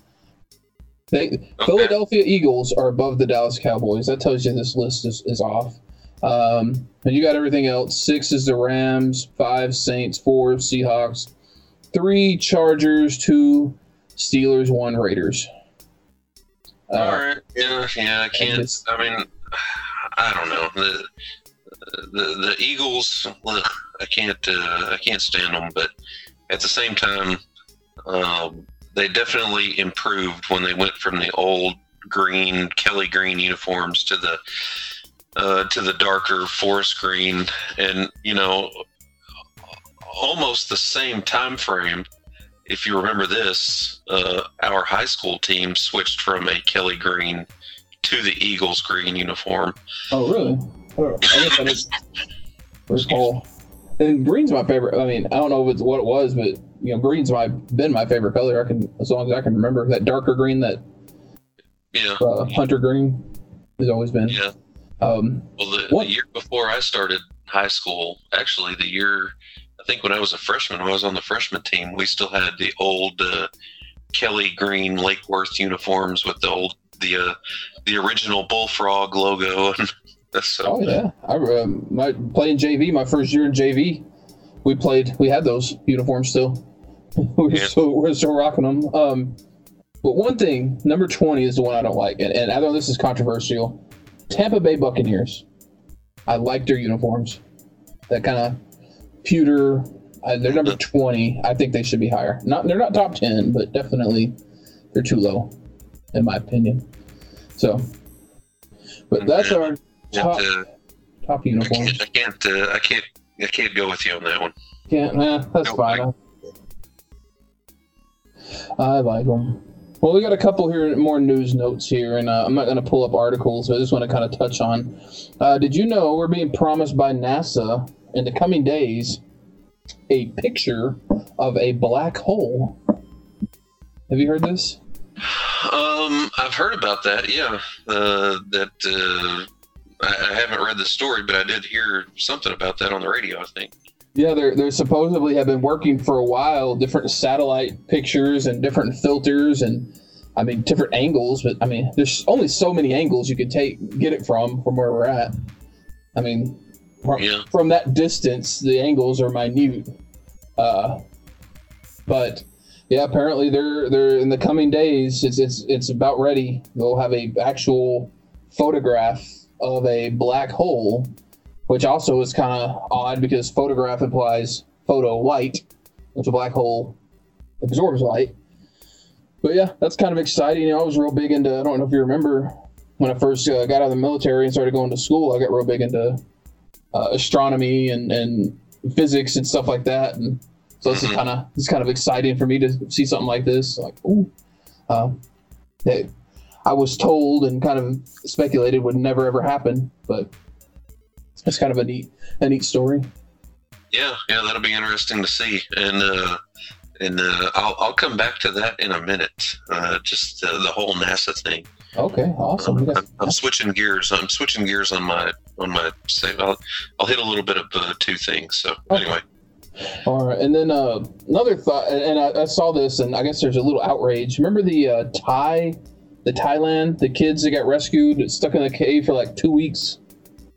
They, Okay. Philadelphia Eagles are above the Dallas Cowboys. That tells you this list is, is off. Um, and you got everything else. Six is the Rams, five Saints, four Seahawks, three Chargers, two Steelers, one Raiders. Uh, All right. Yeah, yeah. I can't. I mean, I don't know the the Eagles. ugh, I can't. Uh, I can't stand them. But at the same time, um, they definitely improved when they went from the old green Kelly green uniforms to the uh, to the darker forest green, and you know, almost the same time frame if you remember this, uh, our high school team switched from a Kelly green to the Eagles green uniform. Oh, really? I guess I just recall. And green's my favorite. I mean, I don't know if it's what it was, but you know, green's my been my favorite color. I can, as long as I can remember, that darker green, that Yeah, uh, hunter green, has always been. yeah. Um, Well, the, the year before I started high school, actually, the year I think when I was a freshman, when I was on the freshman team, we still had the old uh, Kelly green Lake Worth uniforms with the old the uh, the original bullfrog logo. so oh yeah, I um, my playing JV. My first year in JV, we played. We had those uniforms still. we're Yeah. still we're still rocking them. Um, but one thing, number twenty is the one I don't like, and, and I know this is controversial. Tampa Bay Buccaneers. I like their uniforms. That kind of pewter. Uh, they're number twenty. I think they should be higher. Not they're not top ten, but definitely they're too low, in my opinion. So, but that's our top uh, top I can't, I can't, uh, I can't, I can't go with you on that one. Can't, nah, that's Nope. fine. I like them. Well, we got a couple here, more news notes here, and uh, I'm not going to pull up articles, but I just want to kind of touch on. Uh, did you know we're being promised by NASA in the coming days a picture of a black hole? Have you heard this? Um, I've heard about that. Yeah, uh, that uh, I, I haven't read the story, but I did hear something about that on the radio. I think. Yeah, they're they supposedly have been working for a while, different satellite pictures and different filters and I mean different angles, but I mean there's only so many angles you could take get it from from where we're at. I mean from, Yeah. from that distance the angles are minute. Uh but yeah, apparently they're they're in the coming days it's it's it's about ready. They'll have a actual photograph of a black hole which also is kind of odd because photograph implies photo light, which a black hole absorbs light. But yeah, that's kind of exciting. You know, I was real big into. I don't know if you remember when I first uh, got out of the military and started going to school. I got real big into uh, astronomy and, and physics and stuff like that. And so this is kind of it's kind of exciting for me to see something like this. Like, ooh, uh, that I was told and kind of speculated would never ever happen, but it's kind of a neat a neat story. Yeah, yeah, that'll be interesting to see, and uh, and uh, I'll I'll come back to that in a minute. Uh, just uh, the whole NASA thing. Okay, awesome. Um, I'm, I'm switching gears. I'm switching gears on my on my. Say, I'll, I'll hit a little bit of uh, two things. So Okay. anyway, All right, and then uh, another thought, and, and I, I saw this, and I guess there's a little outrage. Remember the uh, Thai, the Thailand, the kids that got rescued, stuck in the cave for like two weeks.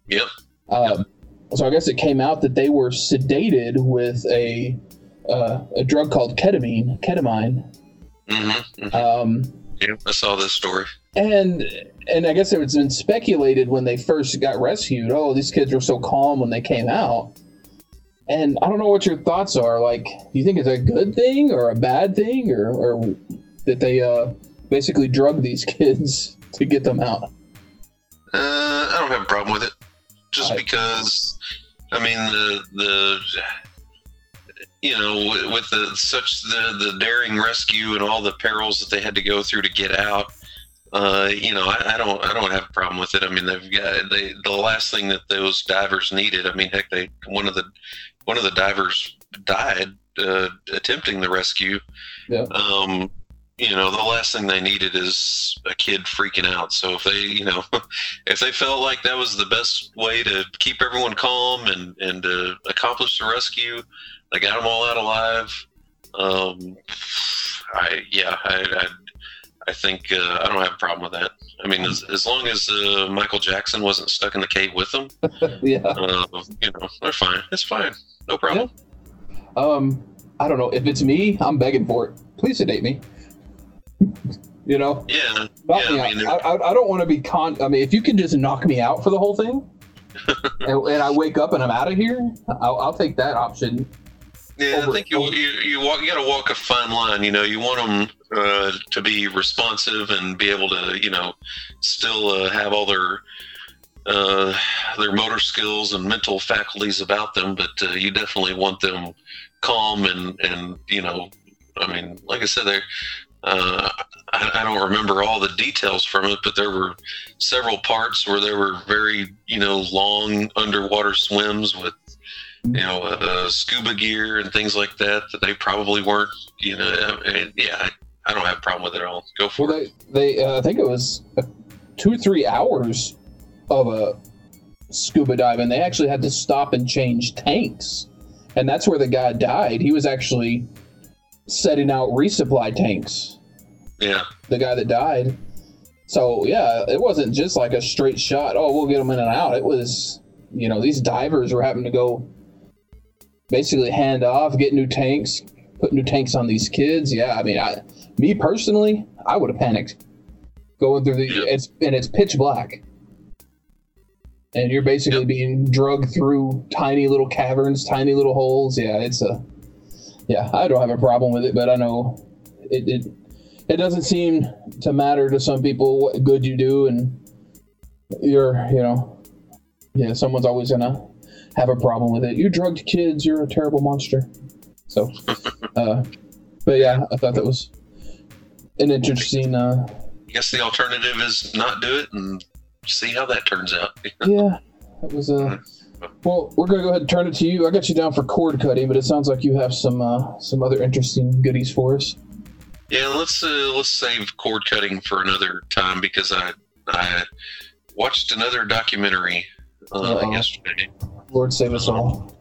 yep. Um, so I guess it came out that they were sedated with a uh, a drug called ketamine, ketamine. hmm Um, Yeah, I saw this story. and and I guess it was been speculated when they first got rescued. Oh, these kids were so calm when they came out. And I don't know what your thoughts are. Like, do you think it's a good thing or a bad thing, or or that they uh, basically drug these kids to get them out? Uh, I don't have a problem with it, just I- because. I mean the the you know with, with the such the the daring rescue and all the perils that they had to go through to get out. Uh, you know, I, I don't I don't have a problem with it. I mean, they've got they the last thing that those divers needed. I mean, heck, they one of the one of the divers died uh, attempting the rescue. Yeah. Um, you know, the last thing they needed is a kid freaking out. So if they, you know, if they felt like that was the best way to keep everyone calm and and to accomplish the rescue, they got them all out alive. Um, I yeah, I I, I think uh, I don't have a problem with that. I mean, as, as long as uh, Michael Jackson wasn't stuck in the cave with them, yeah. uh, you know, they're fine. It's fine, no problem. Um, I don't know if it's me. I'm begging for it. Please sedate me. You know, Yeah, knock yeah. me I mean, out. I, I, don't want to be con. I mean, if you can just knock me out for the whole thing, and, and I wake up and I'm out of here, I'll, I'll take that option. Yeah, over- I think you you you, walk, you got to walk a fine line. You know, you want them uh, to be responsive and be able to, you know, still uh, have all their uh, their motor skills and mental faculties about them, but uh, you definitely want them calm and and you know, I mean, like I said, there. Uh, I, I don't remember all the details from it, but there were several parts where there were very, you know, long underwater swims with you know, uh, scuba gear and things like that that they probably weren't. You know, yeah, I, I don't have a problem with it at all. Go for Well, it. they, they uh, I think it was two or three hours of a scuba dive, and they actually had to stop and change tanks, and that's where the guy died. He was actually setting out resupply tanks. Yeah, The guy that died. So yeah, it wasn't just like a straight shot. Oh, we'll get them in and out. It was, you know, these divers were having to go basically hand off, get new tanks, put new tanks on these kids. Yeah, I mean, I, me personally, I would have panicked going through the. It's and it's pitch black, and you're basically being drugged through tiny little caverns, tiny little holes. Yeah, it's a. Yeah, I don't have a problem with it, but I know it. it it doesn't seem to matter to some people what good you do and you're you know yeah someone's always gonna have a problem with it you drugged kids you're a terrible monster so uh but yeah i thought that was an interesting uh I guess the alternative is not do it and see how that turns out. yeah it was uh well we're gonna go ahead and turn it to you i got you down for cord cutting but it sounds like you have some uh some other interesting goodies for us Yeah, let's uh, let's save cord cutting for another time because I I watched another documentary uh, yesterday, lord save us all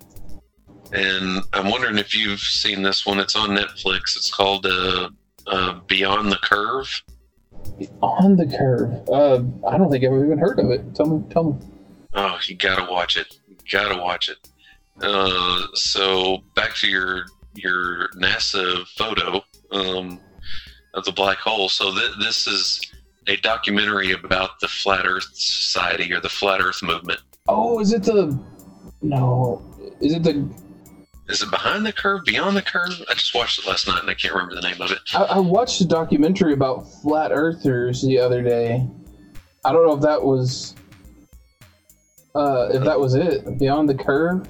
and I'm wondering if you've seen this one. It's on Netflix. It's called uh, uh, Beyond the Curve. on the curve uh i don't think i've even heard of it tell me tell me Oh, you gotta watch it. Gotta watch it. Uh, so back to your your NASA photo um, of the black hole. So th- this is a documentary about the Flat Earth Society or the Flat Earth movement. Oh, is it the? No, is it the? Is it behind the curve, beyond the curve? I just watched it last night and I can't remember the name of it. I, I watched a documentary about flat earthers the other day. I don't know if that was. Uh, if that was it, beyond the curve.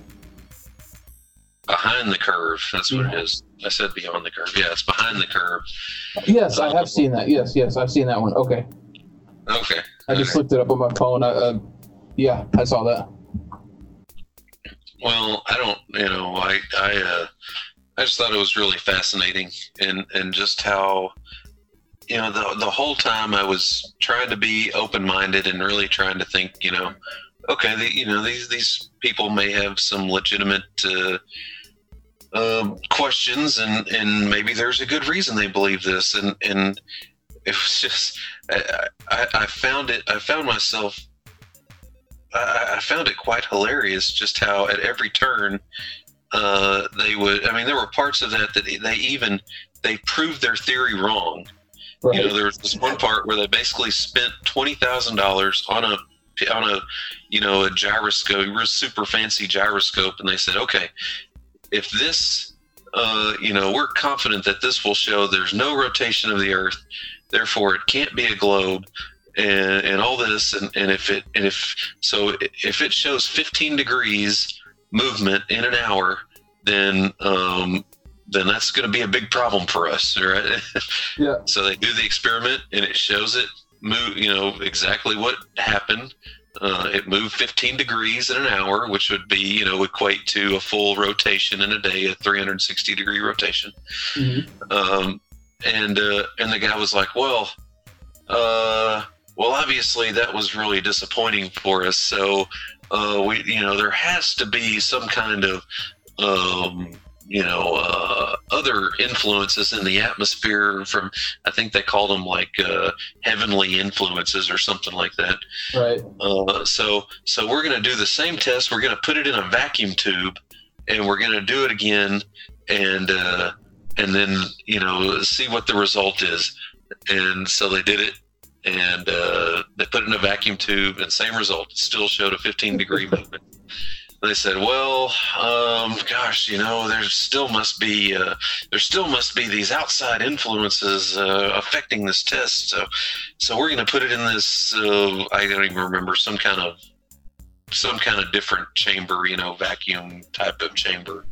Behind the curve. That's what it is. I said beyond the curve. Yeah, it's behind the curve. Yes, I have seen that. Yes, yes, I've seen that one. Okay, Okay. I just looked it up on my phone. I, uh, yeah, I saw that. Well, I don't, you know, I, I, uh, I just thought it was really fascinating, and and just how, you know, the the whole time I was trying to be open minded and really trying to think, you know, okay, the, you know, these these people may have some legitimate. Uh, um, questions and and maybe there's a good reason they believe this and and it was just I, I, I found it I found myself I, I found it quite hilarious just how at every turn uh, they would. I mean, there were parts of that that they even they proved their theory wrong. Right. You know, there was this one part where they basically spent twenty thousand dollars on a on a you know a gyroscope, a super fancy gyroscope, and they said, okay, if this, uh, you know, we're confident that this will show there's no rotation of the Earth, therefore it can't be a globe. And, and all this and, and if it and if so if it shows 15 degrees movement in an hour then um, then that's going to be a big problem for us right Yeah. so they do the experiment and it shows it move you know exactly what happened uh, it moved 15 degrees in an hour which would be you know equate to a full rotation in a day a 360 degree rotation Mhm. um, and uh, and the guy was like, "Well, uh, well, obviously that was really disappointing for us. So, uh, we, you know, there has to be some kind of, um, you know, uh, other influences in the atmosphere from. I think they called them like uh, heavenly influences or something like that. Right. Uh, so, so we're going to do the same test. We're going to put it in a vacuum tube, and we're going to do it again, and uh, and then you know see what the result is. And so they did it, and uh, they put it in a vacuum tube, and same result. It still showed a 15 degree movement. They said, "Well, um, gosh, you know, there still must be uh, there still must be these outside influences uh, affecting this test. So, so we're going to put it in this. Uh, I don't even remember some kind of some kind of different chamber, you know, vacuum type of chamber."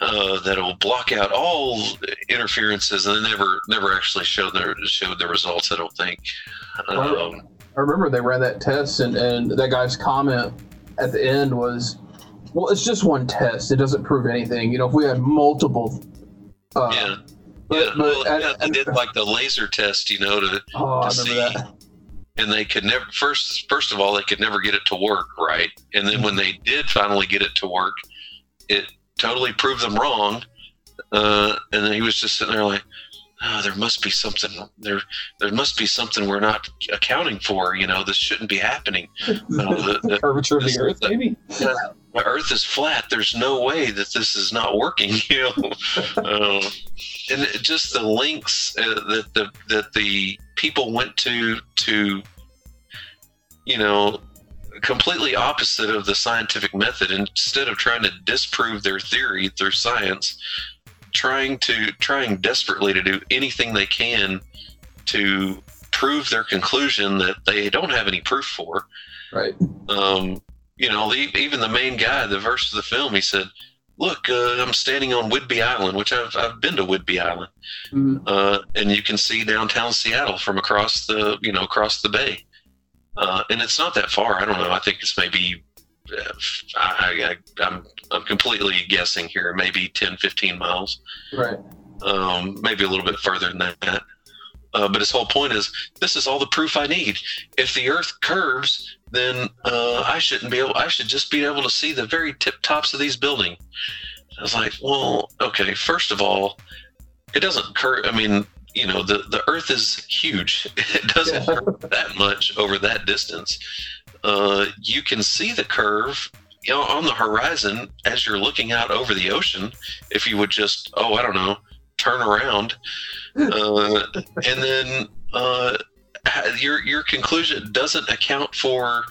Uh, that'll block out all interferences, and they never never actually showed their showed the results. I don't think. Um, I remember they ran that test, and, and that guy's comment at the end was, "Well, it's just one test. It doesn't prove anything. You know, if we had multiple." Uh, yeah, but, yeah, but well, at- yeah, they did like the laser test, you know, to oh, to see, that. and they could never first first of all they could never get it to work right, and then when they did finally get it to work, it totally proved them wrong, uh, and then he was just sitting there like. Oh, there must be something there. There must be something we're not accounting for. You know, this shouldn't be happening. No, the, the, curvature of the Earth, the- maybe. the Earth is flat. There's no way that this is not working. You know, um, and it- just the links uh, that the that the people went to to, you know, completely opposite of the scientific method. Instead of trying to disprove their theory through science, trying to trying desperately to do anything they can to prove their conclusion that they don't have any proof for Right. um, you know, the, even the main guy, the verse of the film, he said, "Look, uh, I'm standing on Whidbey Island, which I've I've been to Whidbey Island, Mhm. uh, and you can see downtown Seattle from across the you know across the bay, uh, and it's not that far. I don't know. I think it's maybe." Uh, I, I, I'm I'm completely guessing here. Maybe 10, 15 miles Right. um, maybe a little bit further than that. Uh, but his whole point is this is all the proof I need. If the Earth curves, then uh, I shouldn't be able. I should just be able to see the very tip tops of these buildings. I was like, well, okay. First of all, it doesn't curve. I mean, you know, the the Earth is huge. It doesn't Yeah. curve that much over that distance. Uh, you can see the curve you know, on the horizon as you're looking out over the ocean. If you would just, oh, I don't know, turn around, uh, and then uh, your your conclusion doesn't account for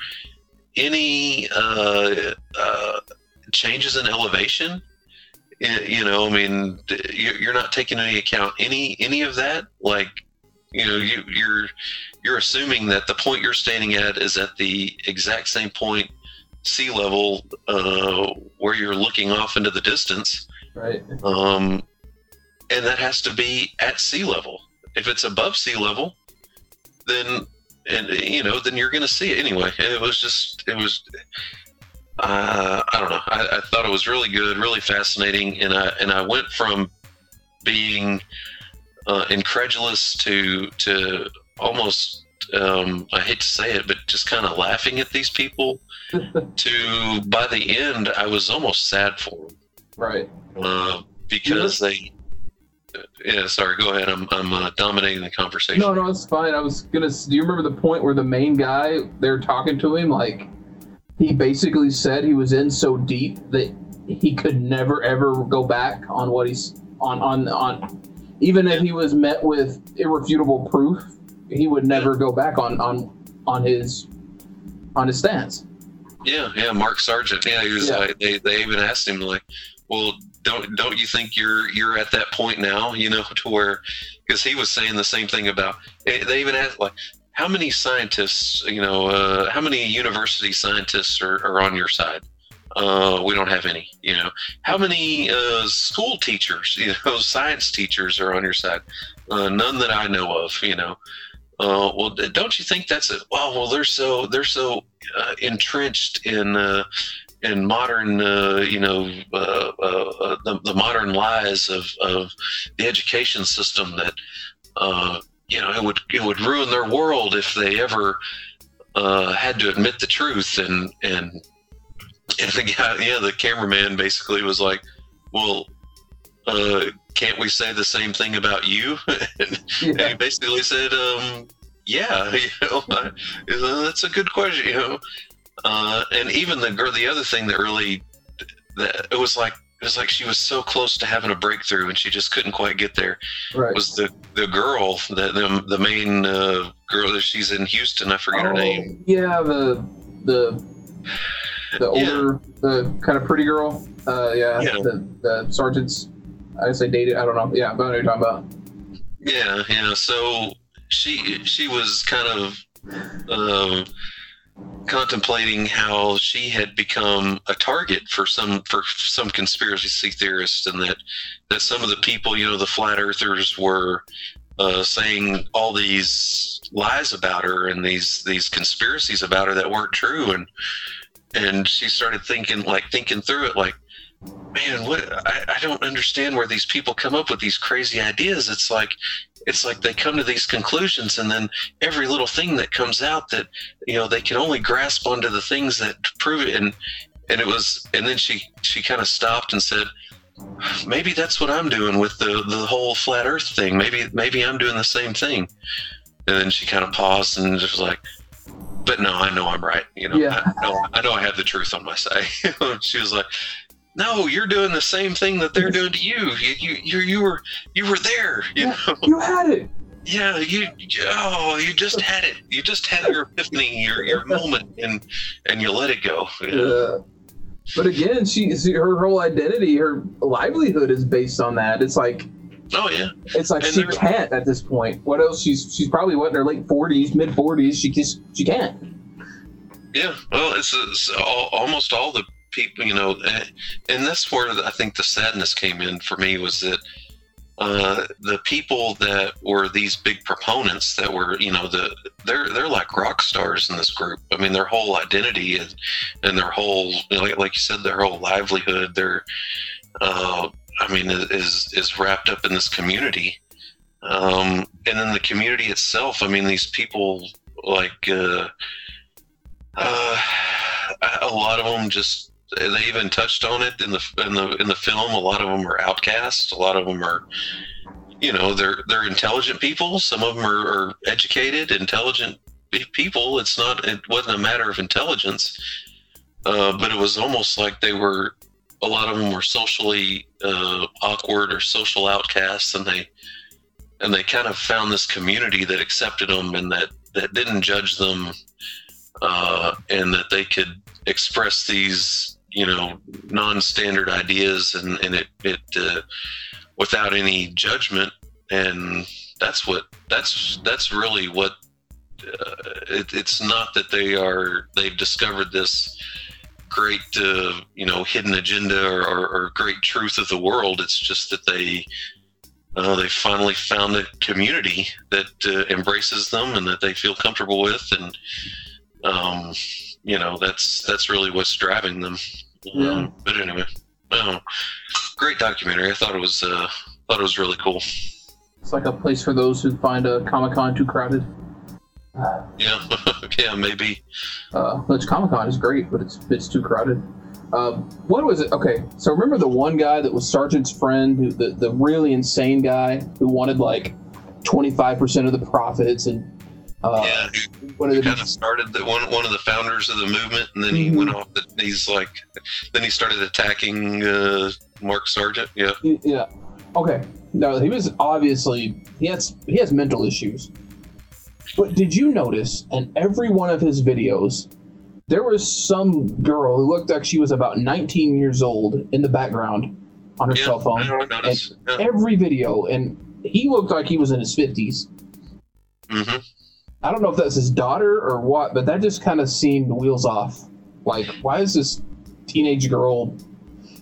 any uh, uh, changes in elevation. You know, I mean, you- you're not taking any account any any of that. Like, you know, you, you're you're assuming that the point you're standing at is at the exact same point sea level uh, where you're looking off into the distance Right. um, and that has to be at sea level. If it's above sea level, then and you know then you're going to see it anyway. It was just it was. Uh, I don't know. I, I thought it was really good, really fascinating, and I and I went from being uh, incredulous to to almost um, I hate to say it, but just kind of laughing at these people. To by the end, I was almost sad for them Right. uh, because they. Yeah, sorry. Go ahead. I'm I'm uh, dominating the conversation. No, no, it's fine. I was gonna. Do you remember the point where the main guy they're talking to him? Like, he basically said he was in so deep that he could never ever go back on what he's on on on. Even if he was met with irrefutable proof, he would never go back on on on his on his stance. Yeah, yeah. Mark Sargent. Yeah, he was. Yeah. Like, they they even asked him like, well, don't don't you think you're you're at that point now? You know, to where because he was saying the same thing about. eh, They even asked like. How many scientists, you know, uh, how many university scientists are, are on your side? Uh, we don't have any, you know. How many uh, school teachers, you know, science teachers are on your side? Uh, none that I know of, you know. Uh, well, don't you think that's a Well, well, they're so they're so uh, entrenched in uh, and modern, uh, you know, uh, uh, the, the modern lies of, of the education system that, you know, it would it would ruin their world if they ever had to admit the truth. And and and the guy, yeah, the cameraman basically was like, well. Uh, can't we say the same thing about you? and, and he basically said, um, yeah, you know, I, that's a good question, you know. Uh, and even the girl, the other thing that really, that it was like it was like she was so close to having a breakthrough and she just couldn't quite get there. Right. Was the the girl that the the main uh, girl that she's in Houston? I forget her Oh, name. Yeah, the the the Yeah. older, the kind of pretty girl. Uh, yeah, Yeah. The, the Sargent's. I say dated. I don't know. Yeah, I know what you're talking about. Yeah, yeah. So she she was kind of um, contemplating how she had become a target for some for some conspiracy theorists, and that that some of the people, you know, the flat earthers, were uh, saying all these lies about her and these these conspiracies about her that weren't true, and and she started thinking like thinking through it like man what I, I don't understand where these people come up with these crazy ideas. It's like it's like they come to these conclusions and then every little thing that comes out that you know they can only grasp onto the things that prove it. And and it was and then she she kind of stopped and said maybe that's what i'm doing with the the whole flat earth thing. Maybe maybe i'm doing the same thing. And then she kind of paused and just was like but no i know i'm right. You know Yeah. I, know, I know i have the truth on my side. She was like no you're doing the same thing that they're doing to you you you you, you were you were there you Yeah. know You had it. yeah, you oh, you just had it. You just had your epiphany, your your moment, and and you let it go. Yeah. Uh, but again, she, she her whole identity, her livelihood is based on that. It's like Oh yeah, it's like And she can't at this point. What else? She's she's probably what in her late forties, mid forties. She just she can't. yeah. Well, it's, it's all, almost all the people, you know, and that's where I think the sadness came in for me was that uh, the people that were these big proponents that were, you know, the they're they're like rock stars in this group. I mean, their whole identity and and their whole, you know, like, like you said, their whole livelihood, their, uh, I mean, is is wrapped up in this community. Um, and then the community itself. I mean, these people like uh, uh, a lot of them just they even touched on it in the in the in the film. A lot of them are outcasts. A lot of them are, you know, they're they're intelligent people. Some of them are, are educated, intelligent people. It's not. It wasn't a matter of intelligence, uh, but it was almost like they were. A lot of them were socially uh, awkward or social outcasts, and they and they kind of found this community that accepted them and that that didn't judge them, uh, and that they could express these you know non-standard ideas and and it it uh, without any judgment. And that's what that's that's really what uh, it, it's not that they are they've discovered this great uh, you know hidden agenda or, or, or great truth of the world. It's just that they uh, they finally found a community that uh, embraces them and that they feel comfortable with. And um, you know that's that's really what's driving them Yeah. um, but anyway oh, great documentary i thought it was uh, thought it was really cool It's like a place for those who find a Comic Con too crowded. yeah yeah maybe Uh, which Comic Con is great, but it's it's too crowded. Um, what was it? Okay, so remember the one guy that was Sargent's friend, who, the the really insane guy who wanted like twenty five percent of the profits and uh, yeah did kind of started the one one of the founders of the movement, and then he Mhm. went off. The, he's like, then he started attacking uh, Mark Sargent. Yeah, Yeah. Okay. No, he was obviously he has he has mental issues. But did you notice in every one of his videos, there was some girl who looked like she was about 19 years old in the background on her yeah. cell phone. I know, I noticed. Yeah. Every video, and he looked like he was in his 50s. hmm I don't know if that's his daughter or what, but that just kind of seemed wheels off. Like, why is this teenage girl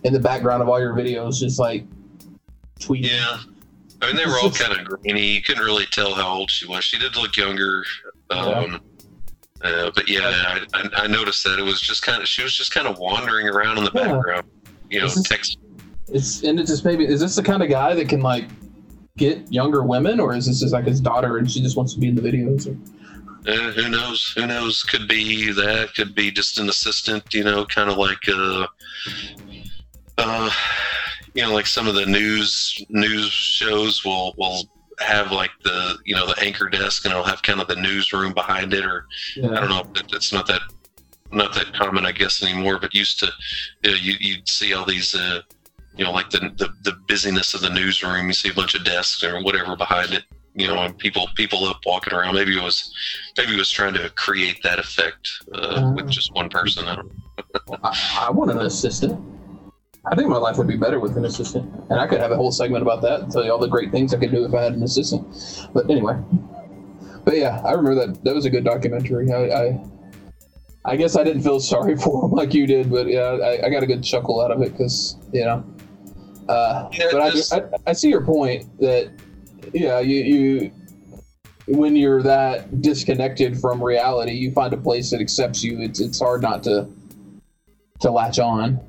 in the background of all your videos just like tweeting? Yeah. I mean, they were all kind of grainy. You couldn't really tell how old she was. She did look younger. Um, Uh, but yeah, I, I, I noticed that it was just kind of she was just kind of wandering around in the Yeah. background, you know, This text. It's and it just maybe is this the kind of guy that can like get younger women, or is this just like his daughter and she just wants to be in the videos? Or, Uh, who knows? Who knows? Could be that. Could be just an assistant. You know, kind of like uh, uh, you know, like some of the news news shows will will have like the you know the anchor desk and it'll have kind of the newsroom behind it or I don't know. it- It's not that not that common, I guess, anymore. But used to, you know, you you'd see all these, uh, you know, like the, the the busyness of the newsroom. You see a bunch of desks or whatever behind it. You know, and people people up walking around. Maybe it was maybe it was trying to create that effect uh, with just one person. I don't. I, I want an assistant. I think my life would be better with an assistant, and I could have a whole segment about that and tell you all the great things I could do if I had an assistant. But anyway, but yeah, I remember that. That was a good documentary. I, I, I guess I didn't feel sorry for him like you did, but yeah, I, I got a good chuckle out of it because you know. Uh, Yeah, but I, just- I, I see your point that yeah, you you when you're that disconnected from reality, you find a place that accepts you. It's it's hard not to to latch on.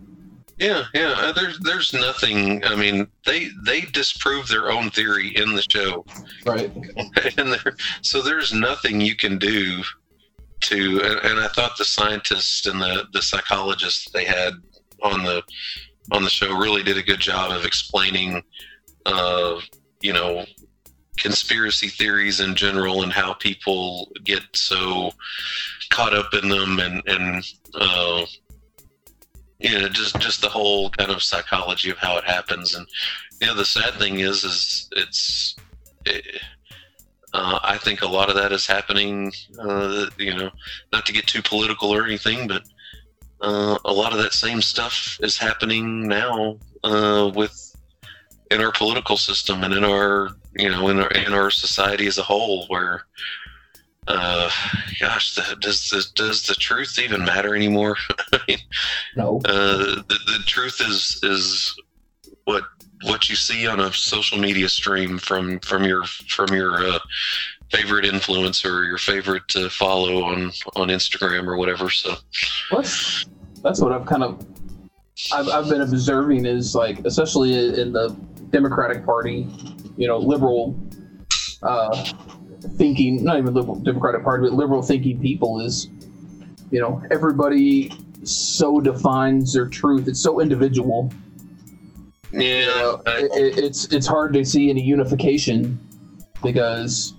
Yeah, yeah. uh, There's there's nothing. I mean, they they disprove their own theory in the show. Right. and there, so there's nothing you can do to and, and i thought the scientists and the the psychologists they had on the on the show really did a good job of explaining uh you know conspiracy theories in general and how people get so caught up in them and and uh you know just just the whole kind of psychology of how it happens and you know the sad thing is is it's it, uh, I think a lot of that is happening. Uh, you know, not to get too political or anything, but uh, a lot of that same stuff is happening now uh, with in our political system and in our you know in our in our society as a whole. Where, uh, gosh, the, does the does the truth even matter anymore? I mean, No. uh, the, the truth is is what what you see on a social media stream from from your from your uh, favorite influencer or your favorite uh, follow on on Instagram or whatever. So That's that's what I've kind of I've, I've been observing is like especially in the Democratic Party, you know, liberal uh, thinking, not even liberal Democratic Party, but liberal thinking people is, you know, everybody so defines their truth. It's so individual. You yeah, it- it's it's hard to see any unification because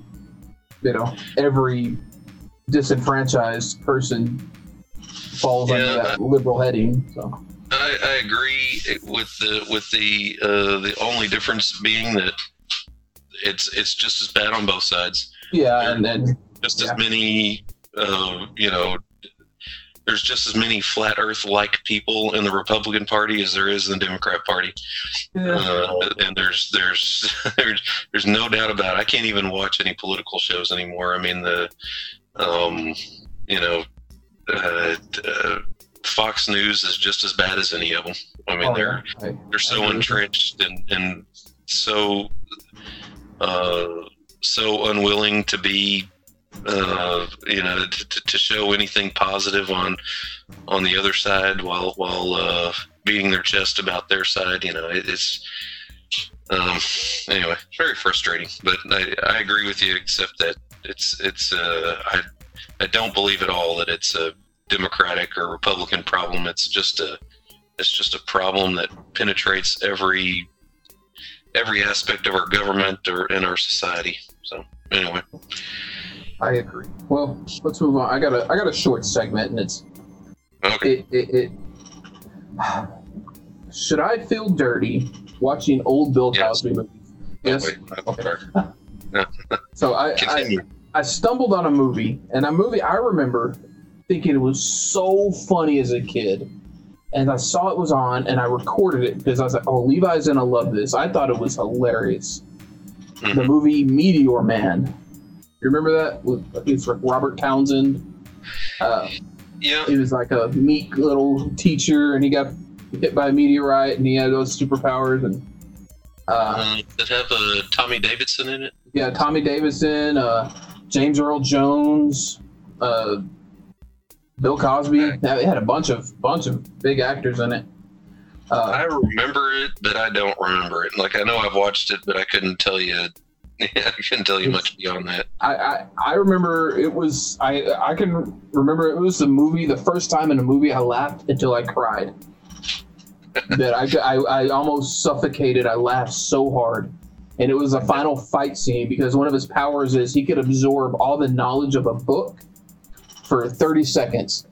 you know every disenfranchised person falls under Yeah, that liberal heading. So I, I agree with the with the uh, the only difference being that it's it's just as bad on both sides. yeah, and then Just Yeah. as many, uh, you know. There's just as many flat Earth like people in the Republican Party as there is in the Democrat Party. uh, and there's there's there's there's no doubt about it. I can't even watch any political shows anymore. I mean the um you know uh, uh, Fox News is just as bad as any of them. I mean Oh, they're yeah. I- they're so agree with you. entrenched and and so uh so unwilling to be uh you know to, to- to show anything positive on on the other side while while uh beating their chest about their side you know it, it's um anyway very frustrating but I, I agree with you except that it's it's uh i i don't believe at all that it's a democratic or republican problem it's just a it's just a problem that penetrates every every aspect of our government or in our society so anyway I agree. Well, let's move on. I got a I got a short segment, and it's okay it it. it should I feel dirty watching old Bill Yes. Cosby movies? Yes. Wait, Okay. So I, I continue I stumbled on a movie, and a movie I remember thinking it was so funny as a kid. And I saw it was on, and I recorded it because I was like, "Oh, Levi's gonna love this." I thought it was hilarious. The Mhm. movie Meteor Man. You remember that? It's like Robert Townsend. Uh, yeah he was like a meek little teacher, and he got hit by a meteorite, and he had those superpowers. And uh, um, did it have uh, tommy davidson in it yeah, Tommy Davidson, uh, James Earl Jones, uh, Bill Cosby. It had a bunch of bunch of big actors in it. Uh, I remember it, but I don't remember it. Like I know I've watched it, but I couldn't tell you. I couldn't tell you much beyond that. I, I I remember it was I I can remember it was the movie the first time in a movie I laughed until I cried. that I, I I almost suffocated. I laughed so hard, and it was a final fight scene because one of his powers is he could absorb all the knowledge of a book for thirty seconds.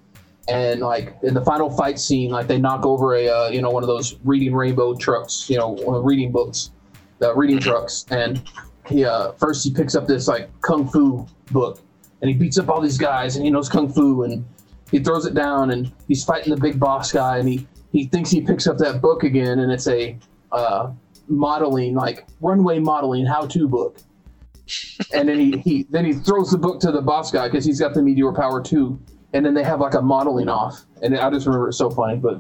And like in the final fight scene, like they knock over a uh, you know one of those reading rainbow trucks, you know, reading books, the reading trucks, and he uh, first he picks up this like kung fu book and he beats up all these guys and he knows kung fu and he throws it down and he's fighting the big boss guy and he he thinks he picks up that book again and it's a uh, modeling like runway modeling how to book and then he, he then he throws the book to the boss guy because he's got the meteor power too and then they have like a modeling off and i just remember it's so funny but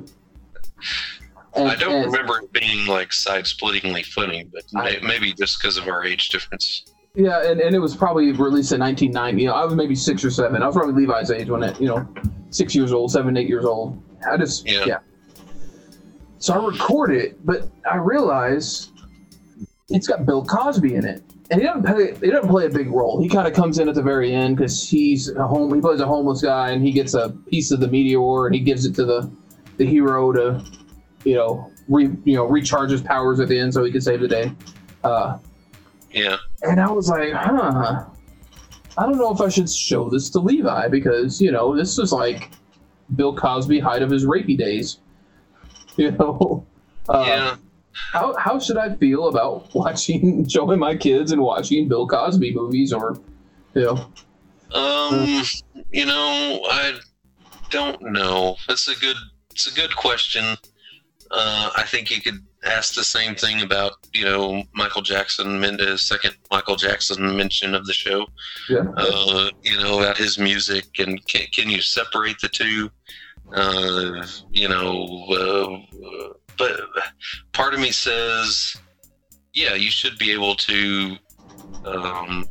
and, I don't and- remember it being like side-splittingly funny, but I- maybe just because of our age difference. Yeah, and, and it was probably released in 1990. You know, I was maybe six or seven. I was probably Levi's age when it, you know, six years old, seven, eight years old. I just, Yeah. yeah. So I record it, but I realize it's got Bill Cosby in it, and he doesn't play. He doesn't play a big role. He kind of comes in at the very end because he's a home. He plays a homeless guy, and he gets a piece of the meteor, and he gives it to the the hero to, you know, re, you know, recharge his powers at the end so he can save the day. Uh, Yeah, and I was like, huh. I don't know if I should show this to Levi because, you know, this is like Bill Cosby height of his rapey days. You know? Uh, yeah. How, how should I feel about watching, showing my kids and watching Bill Cosby movies or, you know? Um, you know, I don't know. That's a good. It's a good question. Uh, I think you could ask the same thing about you know Michael Jackson, Mendez, second Michael Jackson mention of the show. Yeah. Uh, you know about his music and can, can you separate the two? Uh, you know, uh, but part of me says, yeah, you should be able to um,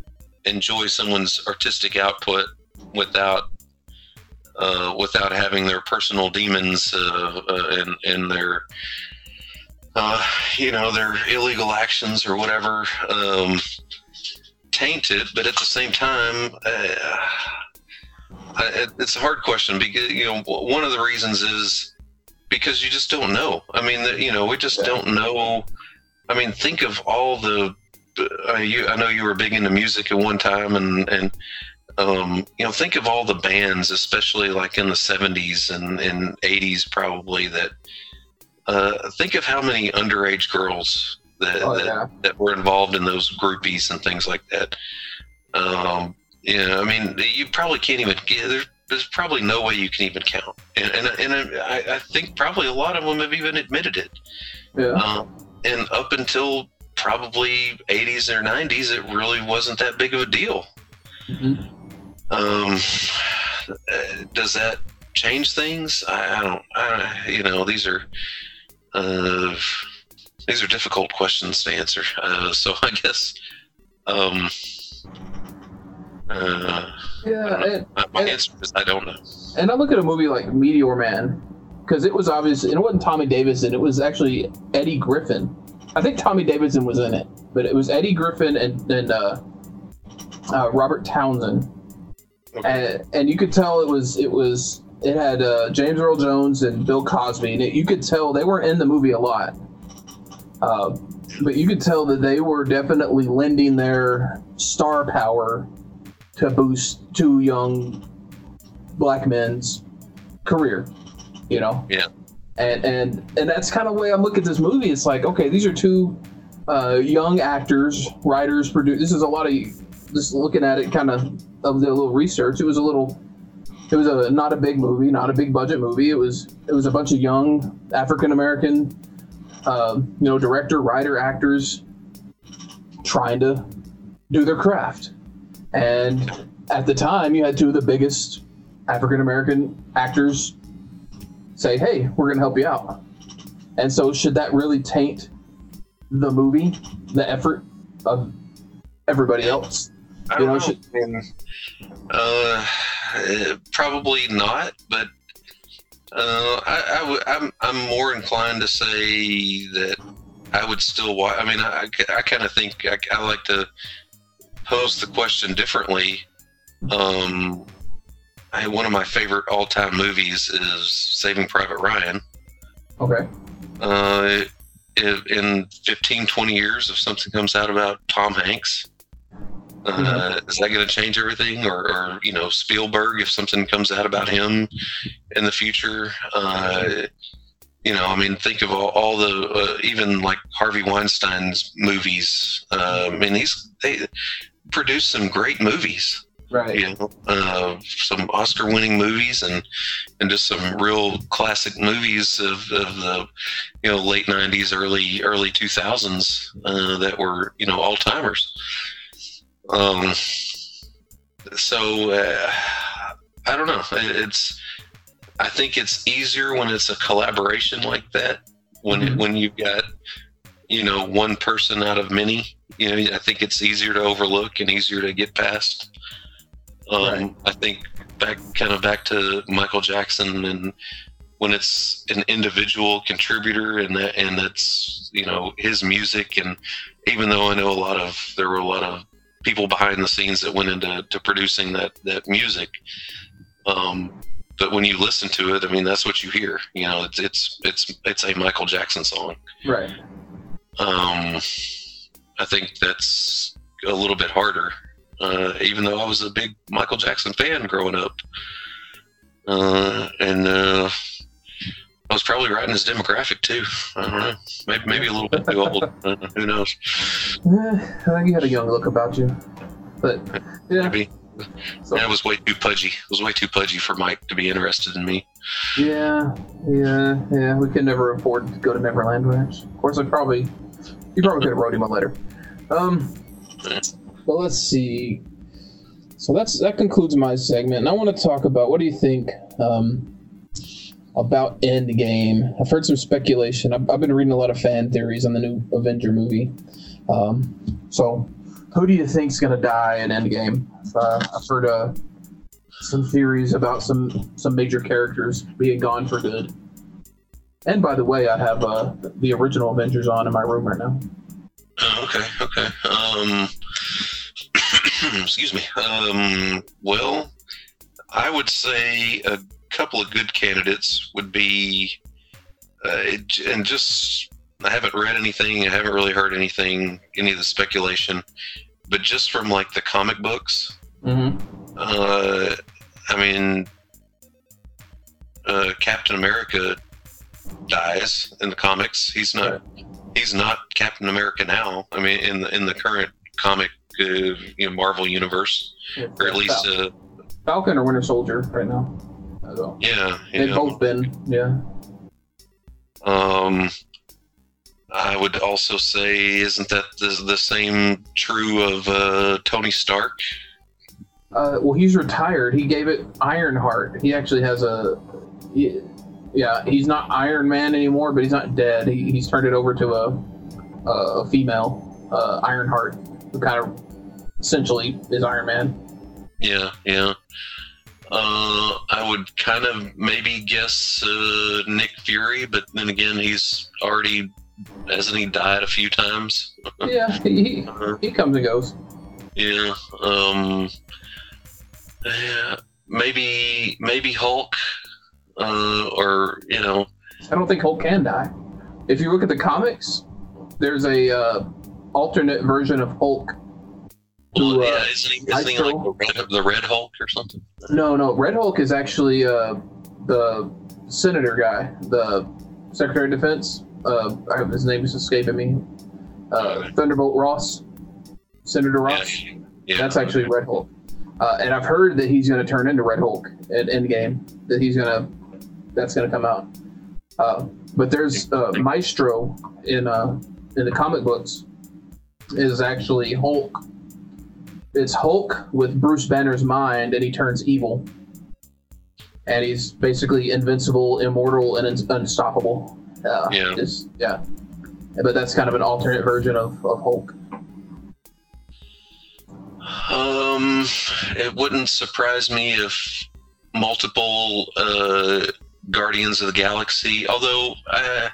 enjoy someone's artistic output without uh, without having their personal demons uh, uh, and and their you know their illegal actions or whatever um, tainted. But at the same time, it's a hard question because you know one of the reasons is because you just don't know. I mean, you know, we just don't know. I mean, think of all the. Uh, you, I know you were big into music at one time, and and um, you know, think of all the bands, especially like in the '70s and, and '80s, probably that. Uh, think of how many underage girls that, Oh, that yeah. that were involved in those groupies and things like that. Um, you know, I mean, you probably can't even get there. There's probably no way you can even count, and and, and I, I think probably a lot of them have even admitted it. Yeah. Um, and up until probably 80s or 90s, it really wasn't that big of a deal. Mhm. Um, uh, does that change things? I, I don't. I, you know, these are uh, these are difficult questions to answer. Uh, so I guess. Um, uh, Yeah. And, my, And- answer is I don't know. and I look at a movie like Meteor Man because it was obvious, and it wasn't Tommy Davidson. It was actually Eddie Griffin. I think Tommy Davidson was in it, but it was Eddie Griffin and, and uh, uh, Robert Townsend. And, and you could tell it was it was it had uh, James Earl Jones and Bill Cosby, and it, you could tell they weren't in the movie a lot. Uh, but you could tell that they were definitely lending their star power to boost two young black men's career. You know. Yeah. And and and that's kind of the way I'm looking at this movie. It's like, okay, these are two uh, young actors, writers, producers. This is a lot of just looking at it, kind of of the little research. It was a little. It was a not a big movie, not a big budget movie. It was it was a bunch of young African American, uh, you know, director, writer, actors trying to do their craft. And at the time, you had two of the biggest African American actors say, "Hey, we're going to help you out." And so, should that really taint the movie, the effort of everybody else? I You know, know. should- uh, uh, probably not, but uh, I, I w- I'm I'm more inclined to say that I would still watch. I mean, I, I kind of think I, I like to pose the question differently. Um, I, one of my favorite all-time movies is Saving Private Ryan. Okay. Uh, if, in 15, 20 years, if something comes out about Tom Hanks, uh, is that going to change everything? Or, or, you know, Spielberg, if something comes out about him in the future? Uh, you know, I mean, think of all, all the, uh, even like Harvey Weinstein's movies. Uh, I mean, these, they produced some great movies Right. you know, uh, some Oscar-winning movies and and just some real classic movies of, of the you know late '90s, early early 2000s uh, that were you know all timers. Um, so uh, I don't know. It's I think it's easier when it's a collaboration like that. When Mhm. when you've got you know one person out of many. You know, I think it's easier to overlook and easier to get past. Um, Right. I think back kind of back to Michael Jackson and when it's an individual contributor and that and that's you know his music and even though I know a lot of there were a lot of people behind the scenes that went into to producing that that music um, but when you listen to it I mean that's what you hear you know it's it's it's it's a Michael Jackson song Right. um, I think that's a little bit harder. Uh, even though I was a big Michael Jackson fan growing up, uh, and uh, I was probably right in his demographic too. I don't know, maybe maybe a little bit too old. Uh, who knows? Eh, I think you had a young look about you, but yeah. Maybe. So, I was way too pudgy. I was way too pudgy for Mike to be interested in me. yeah, yeah, yeah. We could never afford to go to Neverland Ranch. Of course, I probably, you probably could have wrote him a letter. Um, but let's see. So that's that concludes my segment, and I want to talk about what do you think um, about Endgame? I've heard some speculation. I've, I've been reading a lot of fan theories on the new Avenger movie. Um, so, who do you think's gonna die in Endgame? Uh, I've heard uh, some theories about some some major characters being gone for good. And by the way, I have uh, the original Avengers on in my room right now. Oh, okay, okay. Um, excuse me. Um, well, I would say a couple of good candidates would be, uh, and just I haven't read anything, I haven't really heard anything, any of the speculation, but just from like the comic books, Mm-hmm. uh, I mean, uh, Captain America dies in the comics. He's not. He's not Captain America now. I mean, in the in the current comic, uh, you know, Marvel universe, or at least, uh, Falcon or Winter Soldier right now. Well. yeah, They've know. both been, yeah. Um, I would also say, isn't that the, the same true of uh, Tony Stark? Uh, well, he's retired. He gave it Ironheart. He actually has a, he- yeah. He's not Iron Man anymore, but he's not dead. He, he's turned it over to a, a female uh, Ironheart, who kind of essentially is Iron Man. Yeah, yeah. Uh, I would kind of maybe guess uh, Nick Fury, but then again, he's already hasn't he died a few times? Yeah, he, he, Uh, comes and goes. yeah. Um, yeah. Maybe maybe Hulk, uh, or you know, I don't think Hulk can die. If you look at the comics, there's a uh, alternate version of Hulk. well, Who, uh, yeah, isn't he, isn't he like the red, the red Hulk or something? No, no, Red Hulk is actually uh, the senator guy, the Secretary of Defense. Uh, I hope his name is escaping me. Uh, Thunderbolt Ross, Senator Ross. Yeah, yeah. That's actually Red Hulk. Uh, and I've heard that he's going to turn into Red Hulk at Endgame. That he's going to, that's going to come out. Uh, but there's uh, Maestro in uh, in the comic books is actually Hulk. It's Hulk with Bruce Banner's mind, and he turns evil. And he's basically invincible, immortal, and un- unstoppable. Uh, Yeah. just- yeah. But that's kind of an alternate version of, of Hulk. Um, it wouldn't surprise me if multiple uh, Guardians of the Galaxy. Although, uh,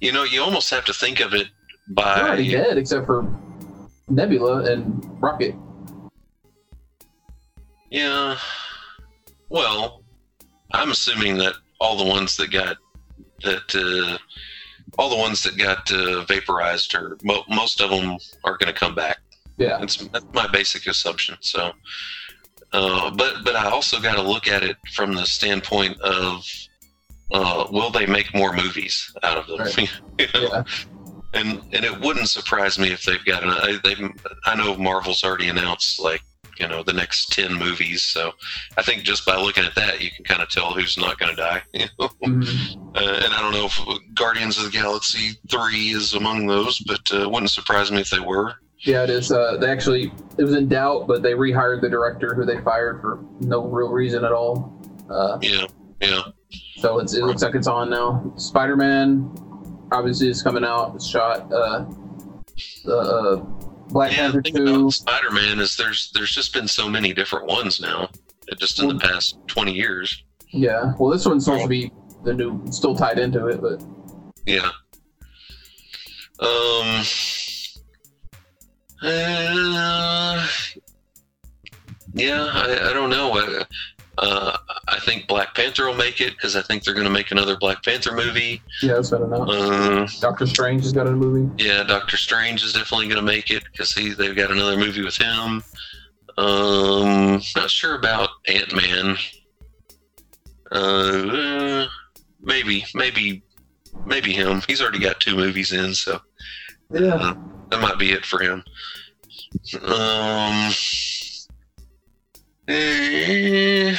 you know, you almost have to think of it by. They're already dead, except for Nebula and Rocket. Yeah. Well, I'm assuming that all the ones that got that uh, all the ones that got uh, vaporized or mo- most of them are going to come back. Yeah. That's, that's my basic assumption. So, uh, but but I also got to look at it from the standpoint of uh, will they make more movies out of them? Right. You know? Yeah. And and it wouldn't surprise me if they've got an. I, they I know Marvel's already announced like you know the next ten movies. So I think just by looking at that, you can kind of tell who's not going to die. You know? Mhm. Uh, and I don't know if Guardians of the Galaxy three is among those, but uh, it wouldn't surprise me if they were. Yeah, it is. Uh, they actually it was in doubt, but they rehired the director who they fired for no real reason at all. Uh, Yeah, yeah, so it's, it looks like it's on now. Spider Man obviously is coming out. It's shot. Uh, uh, Black yeah. Panther two. Spider Man is there's there's just been so many different ones now, uh, just in the past twenty years. Yeah. Well, this one's supposed to be the new, still tied into it, but Yeah. Um. Uh, yeah, I, I don't know. I, uh, I think Black Panther will make it because I think they're going to make another Black Panther movie. yeah, that's announced. Uh, Doctor Strange has got a movie. yeah, Doctor Strange is definitely going to make it because he they've got another movie with him. Um, not sure about Ant Man. Uh, uh, maybe, maybe, maybe him. He's already got two movies in, so Yeah. That might be it for him. Um, eh,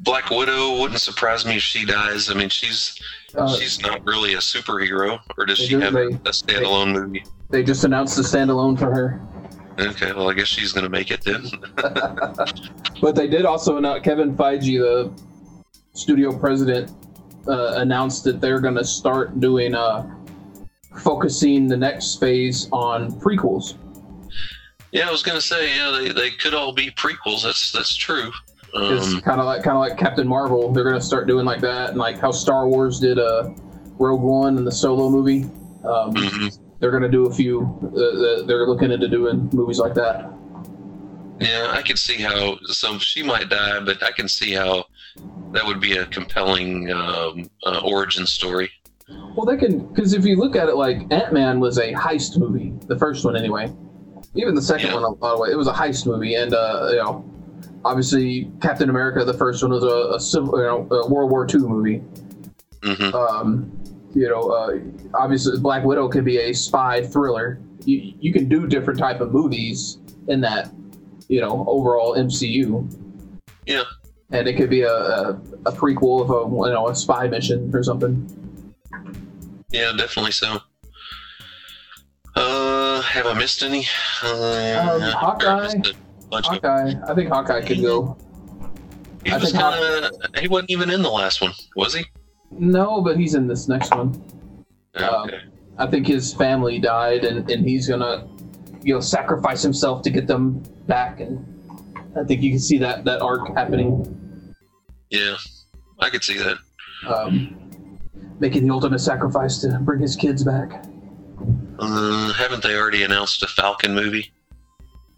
Black Widow wouldn't surprise me if she dies. I mean, she's Uh, she's not really a superhero, or does she do- have a, they- a standalone movie? they just announced the standalone for her. Okay, well, I guess she's going to make it then. But they did also announce Kevin Feige, the studio president, uh, announced that they're going to start doing uh, focusing the next phase on prequels. yeah, I was going to say, yeah, they, they could all be prequels. That's that's true. It's Um, kind of like kind of like Captain Marvel. They're going to start doing like that, and like how Star Wars did uh, Rogue One and the Solo movie. Um, mhm. They're going to do a few. Uh, they're looking into doing movies like that. Yeah, I can see how. So she might die, but I can see how that would be a compelling um, uh, origin story. Well, they can because if you look at it, like Ant Man was a heist movie, the first one anyway. Even the second Yeah. one, a lot of way, it was a heist movie, and uh, you know, obviously Captain America, the first one was a, a civil, you know, a World War II movie. hmm Um, you know, uh, obviously Black Widow could be a spy thriller. You you can do different type of movies in that, you know, overall MCU. Yeah. And it could be a, a, a prequel of a you know a spy mission or something. Yeah, definitely so. Uh, have I missed any? Uh, Um, I Hawkeye. a bunch of- Hawkeye, I think Hawkeye could go. He I was kind of. He wasn't even in the last one, was he? No, but he's in this next one. Um, Okay. I think his family died, and, and he's gonna, you know, sacrifice himself to get them back, and I think you can see that that arc happening, Yeah, I could see that. um, making the ultimate sacrifice to bring his kids back. Uh, haven't they already announced a Falcon movie?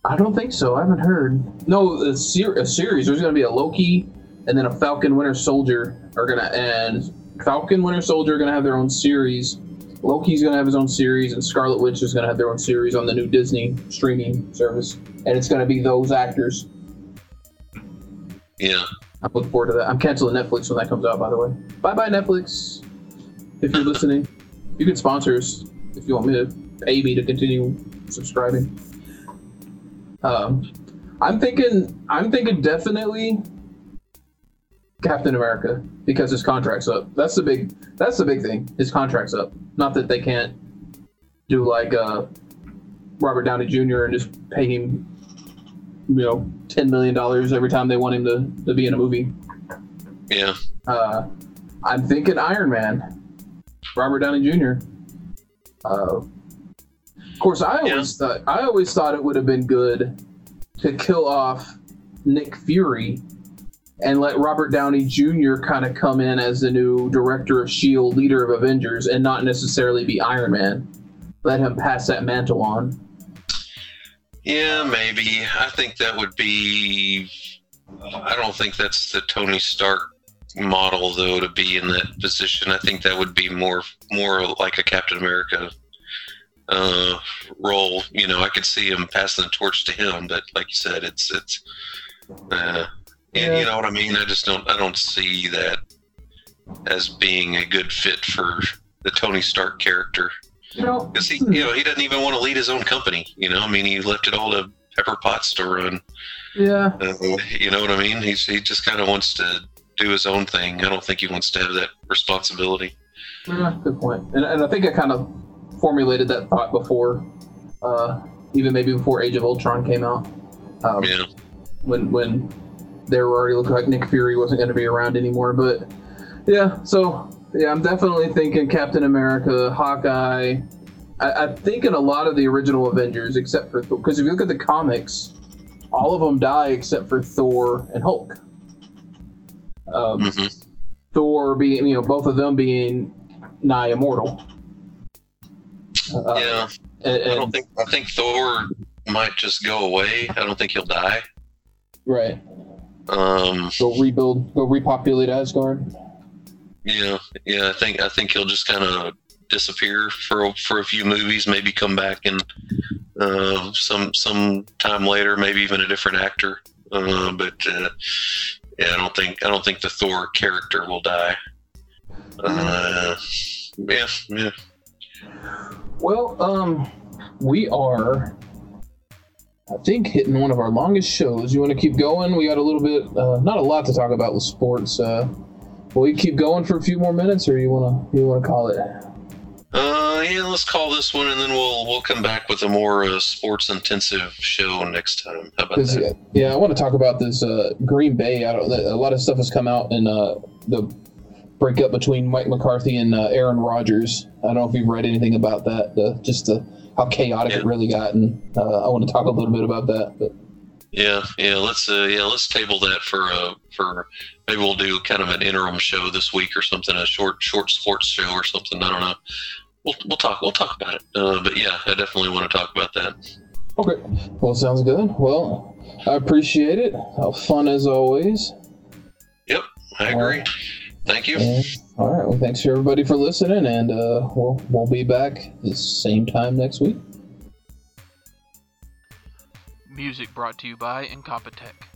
I don't think so. I haven't heard. No, a, ser- a series. There's gonna be a Loki, and then a Falcon Winter Soldier are gonna, and Falcon Winter Soldier are gonna have their own series. Loki's gonna have his own series, and Scarlet Witch is gonna have their own series on the new Disney streaming service, and it's gonna be those actors. Yeah. I'm looking forward to that. I'm canceling Netflix when that comes out. By the way, bye bye Netflix. If you're listening, you can sponsor us if you want me to pay me to continue subscribing. Um, I'm thinking. I'm thinking definitely Captain America because his contract's up. That's the big. That's the big thing. His contract's up. Not that they can't do like uh, Robert Downey Jr. and just pay him, you know, ten million dollars every time they want him to, to be in a movie. Yeah. Uh, I'm thinking Iron Man, Robert Downey Jr. Uh, of course, I always thought I always thought it would have been good to kill off Nick Fury and let Robert Downey Jr. kind of come in as the new director of S.H.I.E.L.D., leader of Avengers, and not necessarily be Iron Man. Let him pass that mantle on. Yeah, maybe. I think that would be. I don't think that's the Tony Stark model, though, to be in that position. I think that would be more more like a Captain America uh, role. You know, I could see him passing the torch to him, but like you said, it's it's. Uh, Yeah. You know what I mean? I just don't. I don't see that as being a good fit for the Tony Stark character. Because he, you know, he doesn't even want to lead his own company. You know, I mean, he left it all to Pepper Potts to run. yeah, Uh, you know what I mean? He's he just kind of wants to do his own thing. I don't think he wants to have that responsibility. yeah, good point. And, and I think I kind of formulated that thought before, uh, even maybe before Age of Ultron came out. Um, Yeah, when when they were already looking like Nick Fury wasn't going to be around anymore. But yeah, so yeah, I'm definitely thinking Captain America, Hawkeye. I, I'm thinking a lot of the original Avengers, except for because if you look at the comics, all of them die except for Thor and Hulk. Um, hmm Thor being, you know, both of them being nigh immortal. Uh, yeah. and, I don't think I think Thor might just go away. I don't think he'll die. right. Um, Go rebuild, go repopulate Asgard. yeah, yeah. I think I think he'll just kind of disappear for for a few movies. Maybe come back and uh, some some time later. Maybe even a different actor. Uh, but uh, yeah, I don't think I don't think the Thor character will die. Uh, yeah, yeah. Well, um, we are, I think, hitting one of our longest shows. You want to keep going? We got a little bit, uh, not a lot to talk about with sports. Uh, will we keep going for a few more minutes, or you want to you want to call it? Uh, yeah, let's call this one, and then we'll we'll come back with a more uh, sports intensive show next time. How about that? yeah, I want to talk about this uh, Green Bay. I don't, a lot of stuff has come out in uh, the breakup between Mike McCarthy and uh, Aaron Rodgers. I don't know if you've read anything about that. Uh, just how chaotic it really got, and uh, I want to talk a little bit about that. But Yeah, yeah. Let's uh, yeah, let's table that for uh for maybe we'll do kind of an interim show this week or something, a short short sports show or something. I don't know. We'll we'll talk we'll talk about it. Uh, but yeah, I definitely want to talk about that. Okay. Well, sounds good. Well, I appreciate it. How fun as always. Yep, I agree. Thank you. And, all right. Well, thanks for everybody for listening, and uh, we'll we'll be back the same time next week. Music brought to you by Incompetech.